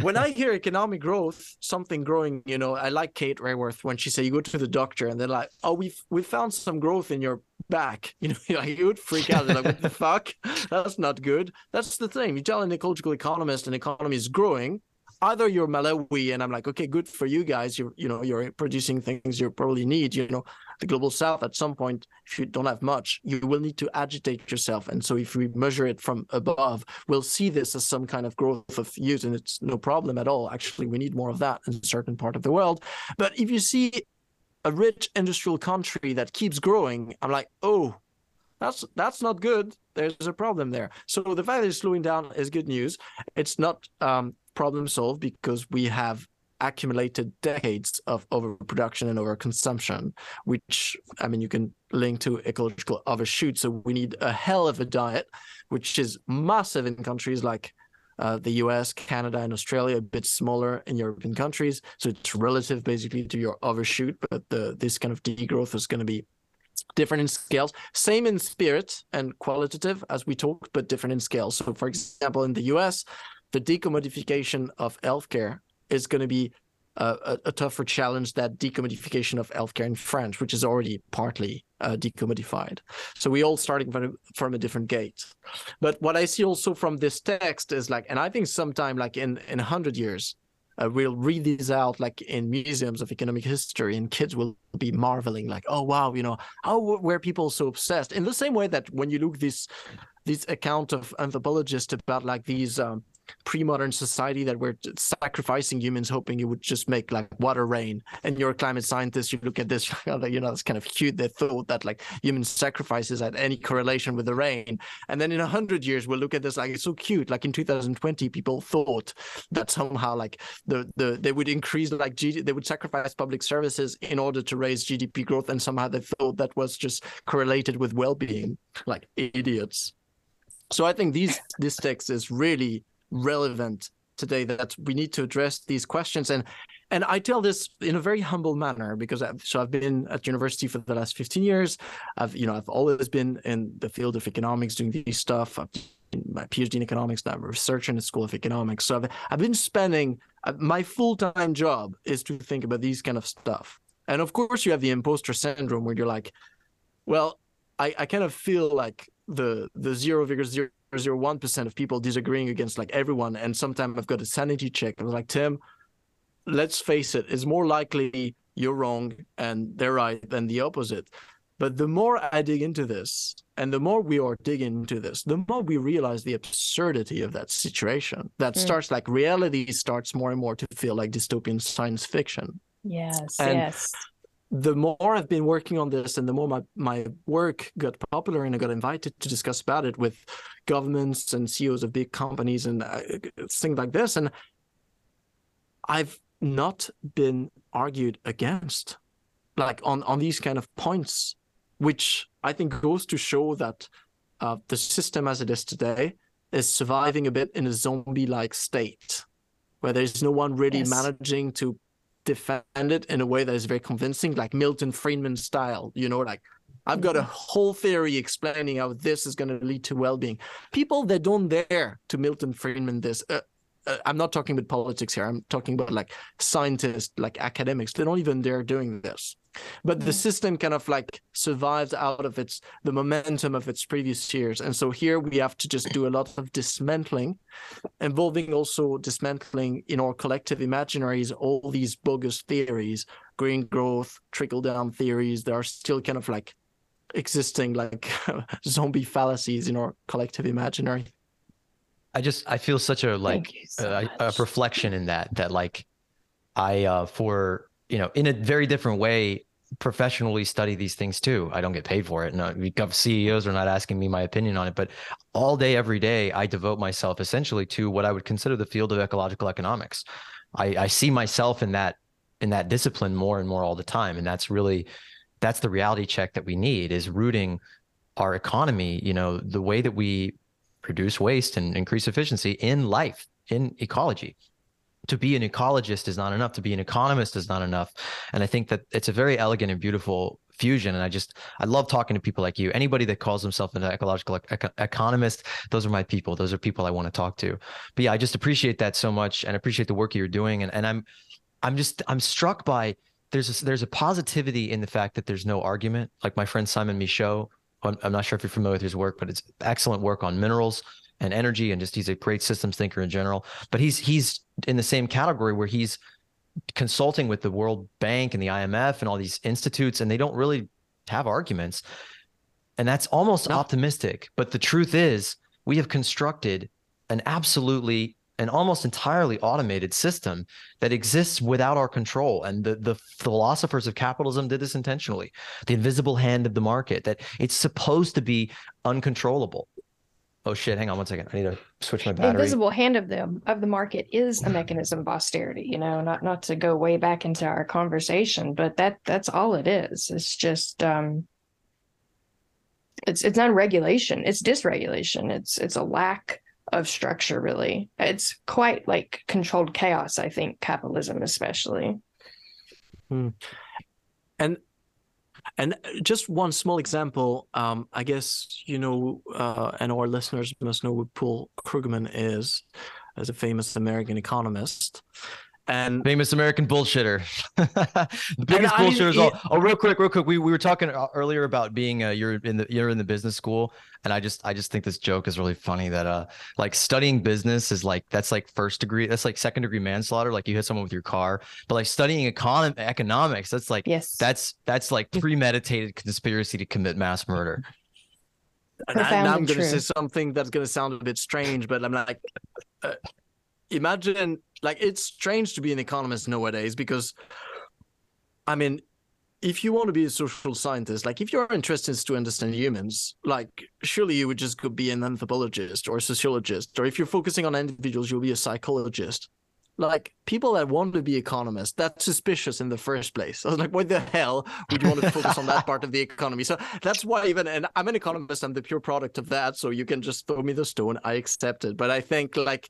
when I hear economic growth, something growing, you know, I like Kate Raworth when she said you go to the doctor and they're like, "Oh, we've we found some growth in your back." You know, like, you would freak out. like, "What the fuck? That's not good." That's the thing. You tell an ecological economist an economy is growing, either you're Malawi and I'm like, okay, good for you guys. You're, you know, you're producing things you probably need. You know, the global south at some point, if you don't have much, you will need to agitate yourself. And so if we measure it from above, we'll see this as some kind of growth of use, and it's no problem at all. Actually, we need more of that in a certain part of the world. But if you see a rich industrial country that keeps growing, I'm like, oh, that's that's not good. There's a problem there. So the fact that it's slowing down is good news. It's not um, problem solved because we have accumulated decades of overproduction and overconsumption, which I mean you can link to ecological overshoot. So we need a hell of a diet, which is massive in countries like uh, the US, Canada, and Australia, a bit smaller in European countries. So it's relative basically to your overshoot, but the this kind of degrowth is going to be different in scales. Same in spirit and qualitative as we talked, but different in scale. So for example, in the US, the decommodification of healthcare is going to be a, a, tougher challenge that decommodification of healthcare in France, which is already partly uh, decommodified. So we all starting from a, from a different gate. But what I see also from this text is like, and I think sometime like in in hundred years, uh, we'll read these out like in museums of economic history, and kids will be marveling like, oh wow, you know, how were people so obsessed? In the same way that when you look this this account of anthropologists about like these um, pre-modern society that we're sacrificing humans hoping it would just make like water rain. And you're a climate scientist you look at this you know it's kind of cute they thought that like human sacrifices had any correlation with the rain. And then in a hundred years we'll look at this like it's so cute. Like in 2020 people thought that somehow like the the they would increase like G, they would sacrifice public services in order to raise gdp growth. And somehow they thought that was just correlated with well-being like idiots. So I think these this text is really relevant today that we need to address these questions. And and I tell this in a very humble manner because I've, so I've been at university for the last 15 years. I've you know I've always been in the field of economics doing these stuff. I've my PhD in economics now I'm a researcher in the School of Economics. So I've, I've been spending uh, my full-time job is to think about these kind of stuff. And of course you have the imposter syndrome where you're like well I, I kind of feel like the the zero zero zero one percent of people disagreeing against like everyone, and sometimes I've got a sanity check. I was like, Tim, let's face it, it's more likely you're wrong and they're right than the opposite. But the more I dig into this, and the more we are digging into this, the more we realize the absurdity of that situation. That mm. starts like reality starts more and more to feel like dystopian science fiction. Yes, and yes the more I've been working on this and the more my, my work got popular and I got invited to discuss about it with governments and CEOs of big companies and uh, things like this. And I've not been argued against like on, on these kind of points, which I think goes to show that uh, the system as it is today is surviving a bit in a zombie like state where there's no one really yes. managing to defend it in a way that is very convincing, like Milton Friedman style. You know, like I've got a mm-hmm. whole theory explaining how this is going to lead to well-being. People that don't dare to Milton Friedman this. Uh, uh, I'm not talking about politics here. I'm talking about like scientists, like academics. They don't even dare doing this but the mm. system kind of like survives out of its the momentum of its previous years. And so here we have to just do a lot of dismantling involving also dismantling in our collective imaginaries all these bogus theories green growth trickle down theories that are still kind of like existing like zombie fallacies in our collective imaginary. I just i feel such a like so a, a reflection in that that like i uh for you know, in a very different way, professionally study these things too. I don't get paid for it. No, CEOs are not asking me my opinion on it, but all day, every day, I devote myself essentially to what I would consider the field of ecological economics. I, I see myself in that in that discipline more and more all the time, and that's really that's the reality check that we need is rooting our economy. You know, the way that we produce waste and increase efficiency in life, in ecology to be an ecologist is not enough to be an economist is not enough. And i think that it's a very elegant and beautiful fusion. And i just i love talking to people like you. Anybody that calls themselves an ecological economist those are my people. Those are people i want to talk to. But yeah i just appreciate that so much and appreciate the work you're doing. And, and i'm i'm just i'm struck by there's a, there's a positivity in the fact that there's no argument. Like my friend simon michaux i'm not sure if you're familiar with his work but it's excellent work on minerals and energy and just he's a great systems thinker in general but he's he's in the same category where he's consulting with the World Bank and the IMF and all these institutes and they don't really have arguments and that's almost no. optimistic but the truth is we have constructed an absolutely an almost entirely automated system that exists without our control. And the, the philosophers of capitalism did this intentionally. The invisible hand of the market, that it's supposed to be uncontrollable. Oh shit, hang on one second. I need to switch my The battery. invisible hand of the of the market is a mechanism of austerity, you know, not not to go way back into our conversation, but that that's all it is. It's just um it's it's not regulation, it's dysregulation. It's it's a lack of structure really. It's quite like controlled chaos, I think, capitalism especially. and and just one small example um i guess you know uh and our listeners must know who paul krugman is as a famous american economist and Famous American bullshitter. the biggest I mean, bullshitters. all, oh, real quick, real quick. We, we were talking uh, earlier about being uh, you're in the you're in the business school, and I just I just think this joke is really funny that uh like studying business is like that's like first degree that's like second degree manslaughter like you hit someone with your car, but like studying econ economics that's like Yes. that's that's like premeditated conspiracy to commit mass murder. and I, Profound now I'm and going to say something that's going to sound a bit strange, but I'm like, uh, imagine like it's strange to be an economist nowadays because, I mean, if you want to be a social scientist, like if you're interested to understand humans, like surely you would just go be an anthropologist or a sociologist, or if you're focusing on individuals, you'll be a psychologist. Like people that want to be economists, that's suspicious in the first place. I was like, what the hell would you want to focus on that part of the economy? So that's why even, and I'm an economist, I'm the pure product of that. So you can just throw me the stone, I accept it. But I think like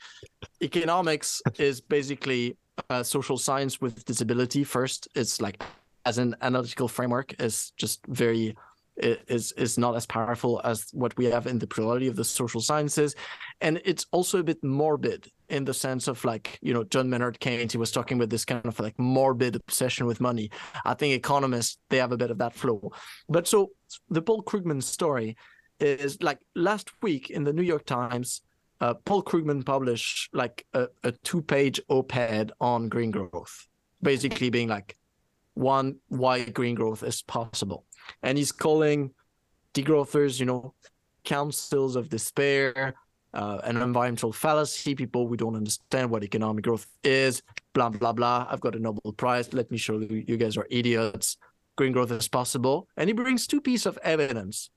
economics is basically uh, social science with disability. First, it's like as an analytical framework is just very is is not as powerful as what we have in the plurality of the social sciences. And it's also a bit morbid in the sense of like you know john maynard keynes he was talking about this kind of like morbid obsession with money. I think economists they have a bit of that flow. But so the paul krugman story is like last week in the new york times uh, paul krugman published like a, a two-page op-ed on green growth basically being like one why green growth is possible and he's calling degrowthers you know counsels of despair uh, an environmental fallacy people who don't understand what economic growth is blah blah blah. I've got a nobel prize. Let me show you you guys are idiots. Green growth is possible. And he brings two pieces of evidence.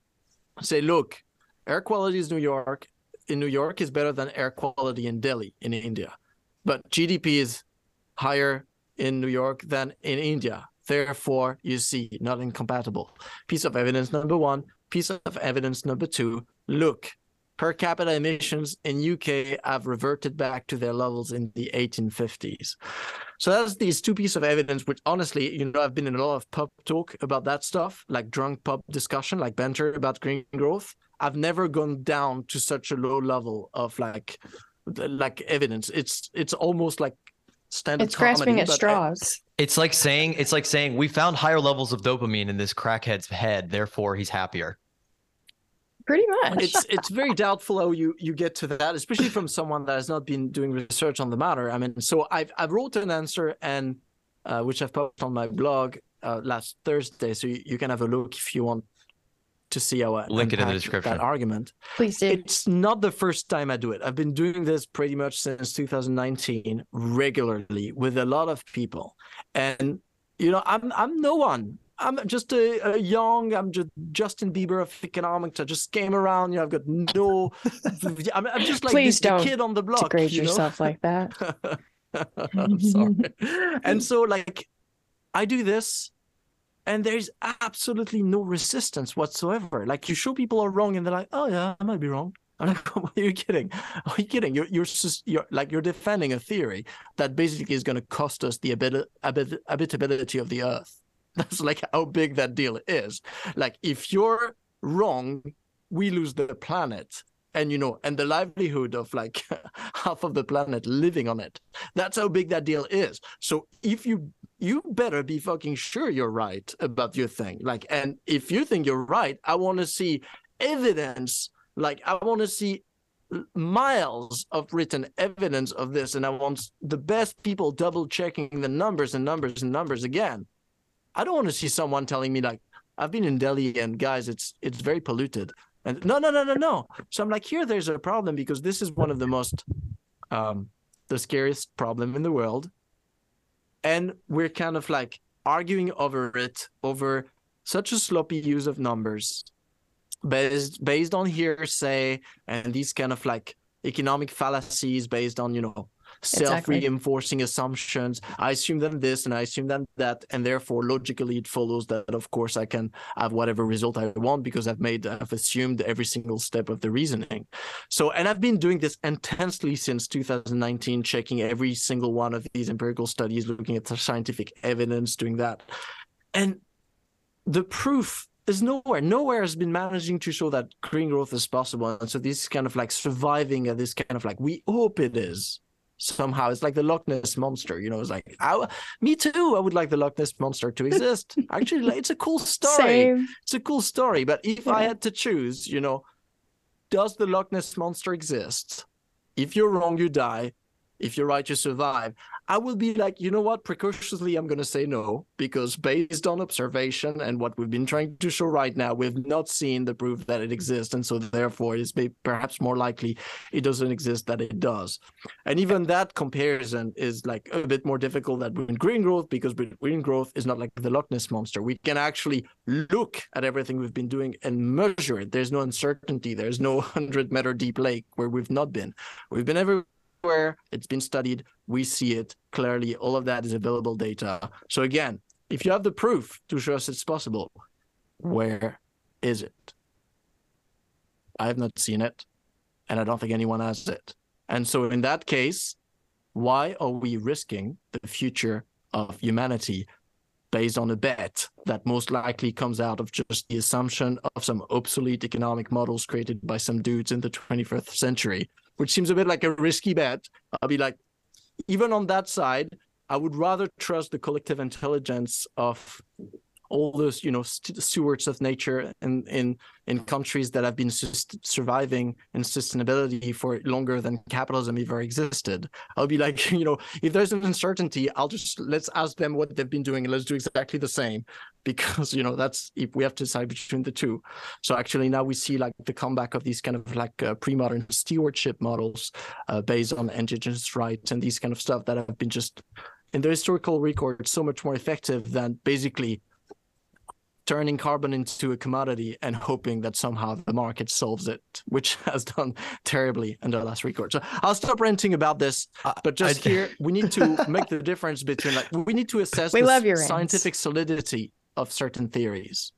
Say look air quality is new york. In new york is better than air quality in delhi in india. But gdp is higher in New York than in India. Therefore, you see, not incompatible. Piece of evidence number one. Piece of evidence number two. Look, per capita emissions in UK have reverted back to their levels in the 1850s. So that's these two pieces of evidence, which honestly, you know, I've been in a lot of pub talk about that stuff, like drunk pub discussion, like banter about green growth. I've never gone down to such a low level of like, like evidence. It's it's almost like standard. It's grasping comedy, at but I- straws. It's like saying it's like saying we found higher levels of dopamine in this crackhead's head, therefore he's happier. Pretty much. it's it's very doubtful how you you get to that, especially from someone that has not been doing research on the matter. I mean, so I've I've wrote an answer and uh, which I've published on my blog uh, last Thursday, so you, you can have a look if you want to see how I Link it in the description. That argument. Please do. It's not the first time I do it. I've been doing this pretty much since 2019 regularly with a lot of people. And you know, I'm I'm no one. I'm just a, a young, I'm just Justin Bieber of economics. I just came around, you know, I've got no I'm, I'm just like Please the, the don't kid on the block. Degrade you know? yourself like that. I'm sorry. and so like I do this and there's absolutely no resistance whatsoever. Like you show people are wrong and they're like, "Oh yeah, I might be wrong." I'm like, "Are you kidding? Are you kidding? You're you're you're like you're defending a theory that basically is going to cost us the habit- habitability of the earth. That's like how big that deal is. Like if you're wrong, we lose the planet and you know and the livelihood of like half of the planet living on it that's how big that deal is so if you you better be fucking sure you're right about your thing. Like and if you think you're right i want to see evidence like i want to see miles of written evidence of this and i want the best people double checking the numbers and numbers and numbers again. I don't want to see someone telling me like i've been in delhi and guys it's it's very polluted. And no no no no no. So i'm like here there's a problem because this is one of the most um the scariest problem in the world, and we're kind of like arguing over it over such a sloppy use of numbers based based on hearsay and these kind of like economic fallacies based on you know self-reinforcing assumptions. I assume then this and i assume then that and therefore logically it follows that of course i can have whatever result i want because i've made i've assumed every single step of the reasoning. So and i've been doing this intensely since 2019 checking every single one of these empirical studies looking at the scientific evidence doing that. And the proof is nowhere. Nowhere has been managing to show that green growth is possible. And so this is kind of like surviving at this kind of like we hope it is somehow. It's like the Loch Ness monster, you know. It's like I, me too. I would like the Loch Ness monster to exist. Actually, it's a cool story. Same. It's a cool story. But if I had to choose, you know, does the Loch Ness monster exist? If you're wrong, you die. If you're right, you survive. I will be like, you know what? Precautiously, I'm going to say no, because based on observation and what we've been trying to show right now, we've not seen the proof that it exists. And so, therefore, it's perhaps more likely it doesn't exist that it does. And even that comparison is like a bit more difficult than with green growth, because green growth is not like the Loch Ness monster. We can actually look at everything we've been doing and measure it. There's no uncertainty. There's no 100 meter deep lake where we've not been. We've been everywhere everywhere. It's been studied. We see it clearly. All of that is available data. So again, if you have the proof to show us it's possible, where is it? I have not seen it, and I don't think anyone has it. And so in that case, why are we risking the future of humanity based on a bet that most likely comes out of just the assumption of some obsolete economic models created by some dudes in the 21st century which seems a bit like a risky bet. I'll be like, even on that side, I would rather trust the collective intelligence of all those you know st- stewards of nature in in in countries that have been surviving in sustainability for longer than capitalism ever existed i'll be like you know if there's an uncertainty i'll just let's ask them what they've been doing and let's do exactly the same because you know that's if we have to decide between the two so actually now we see like the comeback of these kind of like uh, pre-modern stewardship models uh, based on indigenous rights and these kind of stuff that have been just in the historical record so much more effective than basically turning carbon into a commodity and hoping that somehow the market solves it, which has done terribly in the last record. So I'll stop ranting about this, but just I, here we need to make the difference between like we need to assess we your scientific solidity of certain theories.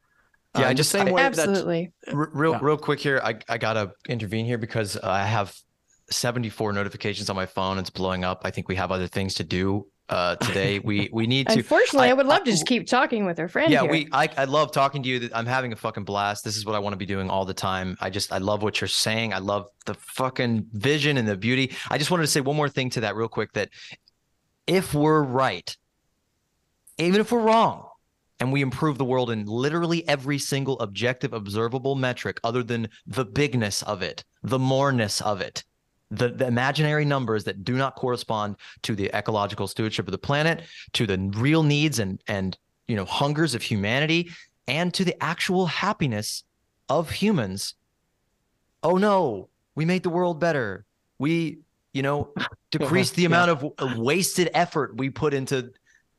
Yeah, um, I just same I, way absolutely. That, real yeah. real quick here, I I gotta intervene here because I have 74 notifications on my phone. It's blowing up. I think we have other things to do uh, today. We we need to. Unfortunately, I, I would love I, to just keep talking with our friend. Yeah, here. we. I I love talking to you. I'm having a fucking blast. This is what I want to be doing all the time. I just I love what you're saying. I love the fucking vision and the beauty. I just wanted to say one more thing to that real quick. That if we're right, even if we're wrong, and we improve the world in literally every single objective, observable metric, other than the bigness of it, the moreness of it the, the imaginary numbers that do not correspond to the ecological stewardship of the planet, to the real needs and and you know hungers of humanity, and to the actual happiness of humans. Oh no, we made the world better. We, you know, decreased the amount of wasted effort we put into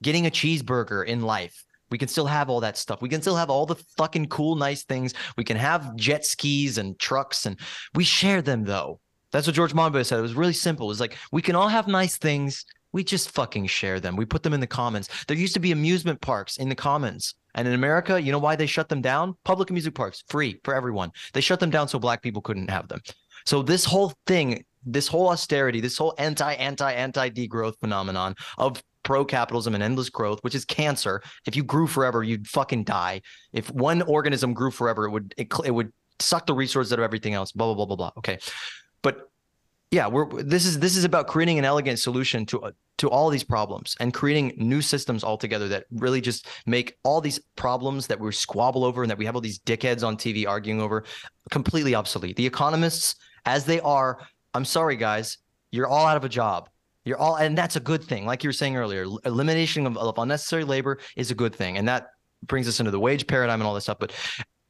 getting a cheeseburger in life. We can still have all that stuff. We can still have all the fucking cool, nice things. We can have jet skis and trucks, and we share them though. That's what George Monbiot said. It was really simple. It was like we can all have nice things. We just fucking share them. We put them in the commons. There used to be amusement parks in the commons. And in America, you know why they shut them down? Public amusement parks, free for everyone. They shut them down so black people couldn't have them. So this whole thing, this whole austerity, this whole anti, anti, anti degrowth phenomenon of pro capitalism and endless growth, which is cancer. If you grew forever, you'd fucking die. If one organism grew forever, it would it, it would suck the resources out of everything else. Blah blah blah blah blah. Okay, but yeah, we're this is this is about creating an elegant solution to to all these problems and creating new systems altogether that really just make all these problems that we squabble over and that we have all these dickheads on TV arguing over completely obsolete. The economists, as they are, I'm sorry guys, you're all out of a job. You're all, and that's a good thing. Like you were saying earlier, elimination of, of unnecessary labor is a good thing, and that brings us into the wage paradigm and all this stuff. But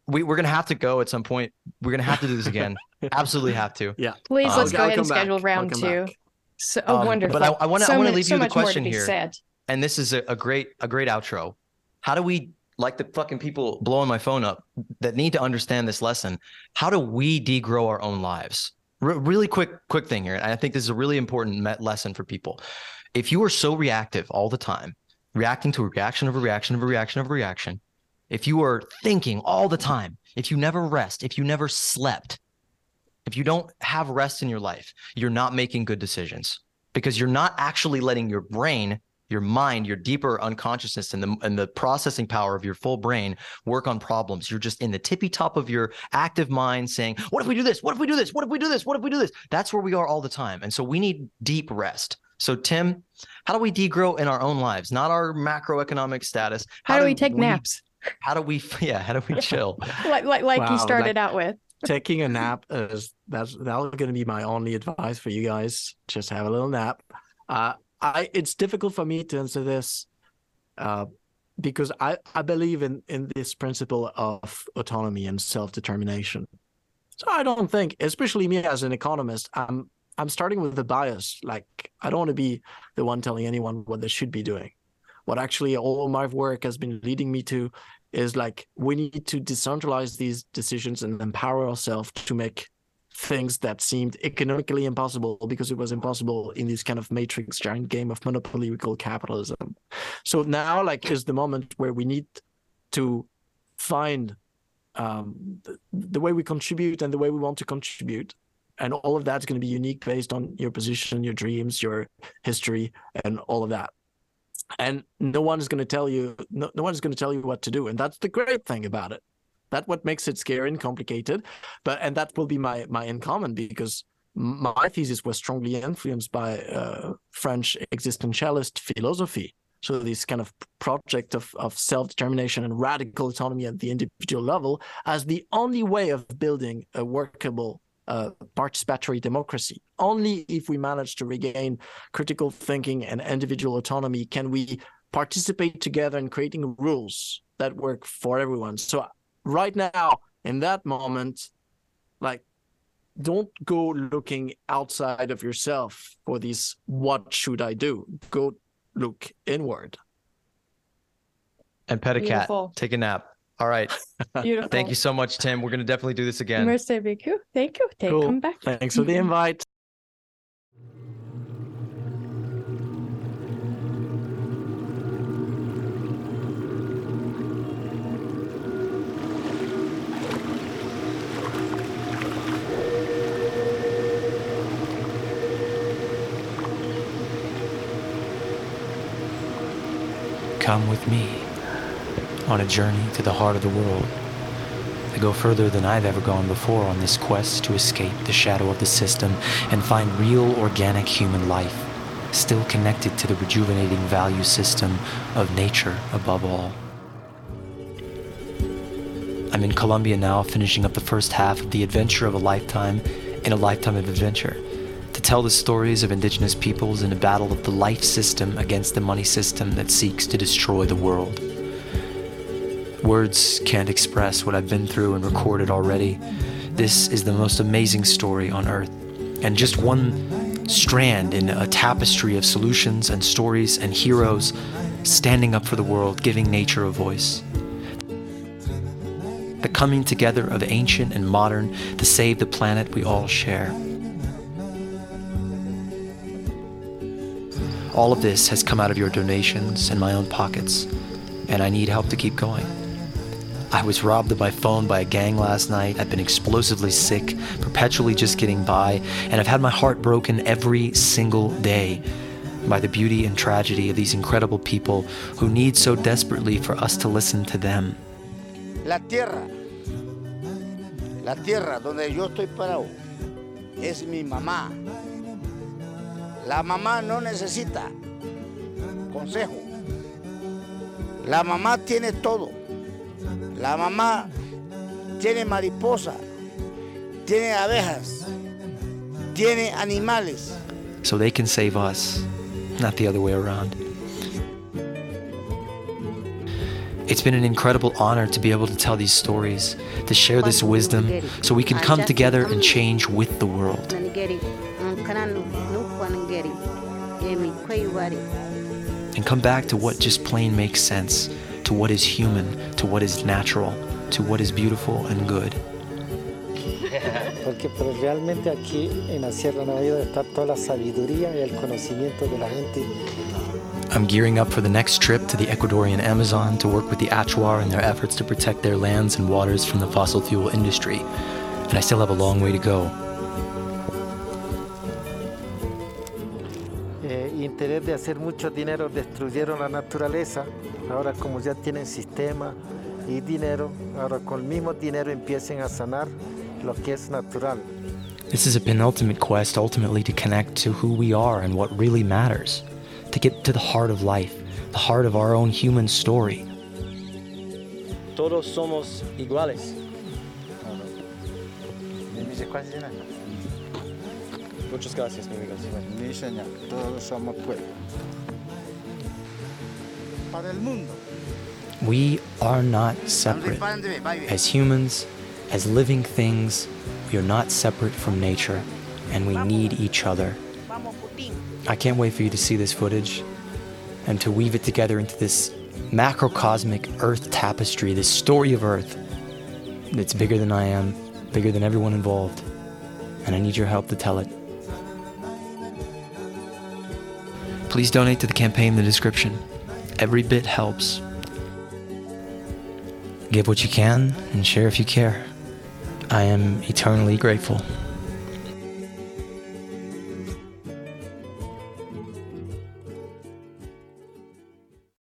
we, we're gonna have to go at some point. We're gonna have to do this again. Absolutely have to. Yeah. Please let's um, go ahead and schedule back. round two. Back. So oh, Um, wonderful. but I- I wanna- I So wanna leave so you the much more to question be here. said. and this is a, a great a great outro how do we like the fucking people blowing my phone up that need to understand this lesson how do we degrow our own lives Re- really quick quick thing here and i think this is a really important me- lesson for people. If you are so reactive all the time reacting to a reaction of a reaction of a reaction of a reaction if you are thinking all the time if you never rest if you never slept if you don't have rest in your life you're not making good decisions because you're not actually letting your brain your mind, your deeper unconsciousness and the and the processing power of your full brain work on problems. You're just in the tippy top of your active mind saying, "What if we do this? What if we do this? What if we do this? What if we do this?" That's where we are all the time. And so we need deep rest. So Tim, how do we degrow in our own lives, not our macroeconomic status? How, do we take naps? How do we yeah, how do we chill? Like like like Wow, you started like- out with. Taking a nap is that's that's going to be my only advice for you guys. Just have a little nap. Uh, I it's difficult for me to answer this, uh, because I I believe in in this principle of autonomy and self determination. So I don't think, especially me as an economist, I'm I'm starting with a bias. Like I don't want to be the one telling anyone what they should be doing. What actually all my work has been leading me to is like we need to decentralize these decisions and empower ourselves to make things that seemed economically impossible because it was impossible in this kind of matrix giant game of monopoly we call capitalism. So now like is the moment where we need to find um, the, the way we contribute and the way we want to contribute. And all of that's going to be unique based on your position, your dreams, your history, and all of that and no one is going to tell you no, no one is going to tell you what to do and that's the great thing about it that's what makes it scary and complicated but and that will be my my in common because my thesis was strongly influenced by uh, french existentialist philosophy so this kind of project of, of self-determination and radical autonomy at the individual level as the only way of building a workable uh, participatory democracy. Only if we manage to regain critical thinking and individual autonomy can we participate together in creating rules that work for everyone. So right now, in that moment, like don't go looking outside of yourself for these what should I do? Go look inward. And pet a Beautiful. cat. Take a nap. All right. Beautiful. Thank you so much, Tim. We're gonna definitely do this again. Merci beaucoup. Thank you. Take Cool. come back. Thanks for the invite. Me on a journey to the heart of the world. I go further than I've ever gone before on this quest to escape the shadow of the system and find real organic human life, still connected to the rejuvenating value system of nature above all. I'm in Colombia now, finishing up the first half of the adventure of a lifetime in a lifetime of adventure tell the stories of indigenous peoples in a battle of the life system against the money system that seeks to destroy the world. Words can't express what I've been through and recorded already. This is the most amazing story on earth, and just one strand in a tapestry of solutions and stories and heroes standing up for the world, giving nature a voice. The coming together of ancient and modern to save the planet we all share. All of this has come out of your donations and my own pockets, and I need help to keep going. I was robbed of my phone by a gang last night. I've been explosively sick, perpetually just getting by, and I've had my heart broken every single day by the beauty and tragedy of these incredible people who need so desperately for us to listen to them. La tierra, la tierra donde yo estoy parado, es mi mamá. La mamá no necesita consejo. La mamá tiene todo. La mamá tiene mariposa, tiene abejas, tiene animales. so they can save us, not the other way around. It's been an incredible honor to be able to tell these stories, to share this wisdom, so we can come together and change with the world. And come back to what just plain makes sense, to what is human, to what is natural, to what is beautiful and good. Porque pero realmente aquí en la Sierra Nevada está toda la sabiduría y el conocimiento de la gente. I'm gearing up for the next trip to the Ecuadorian Amazon to work with the Achuar in their efforts to protect their lands and waters from the fossil fuel industry. And I still have a long way to go. Interés de hacer mucho dinero destruyeron la naturaleza. Ahora como ya tienen sistema y dinero, ahora con el mismo dinero empiecen a sanar lo que es natural. This is a penultimate quest ultimately to connect to who we are and what really matters, to get to the heart of life, the heart of our own human story. Todos somos iguales. Muchas gracias, mi amigo. Todos somos pueblo. Para el mundo. We are not separate. As humans, as living things, we are not separate from nature, and we need each other. I can't wait for you to see this footage and to weave it together into this macrocosmic Earth tapestry, this story of Earth that's bigger than I am, bigger than everyone involved, and I need your help to tell it. Please donate to the campaign in the description. Every bit helps. Give what you can and share if you care. I am eternally grateful.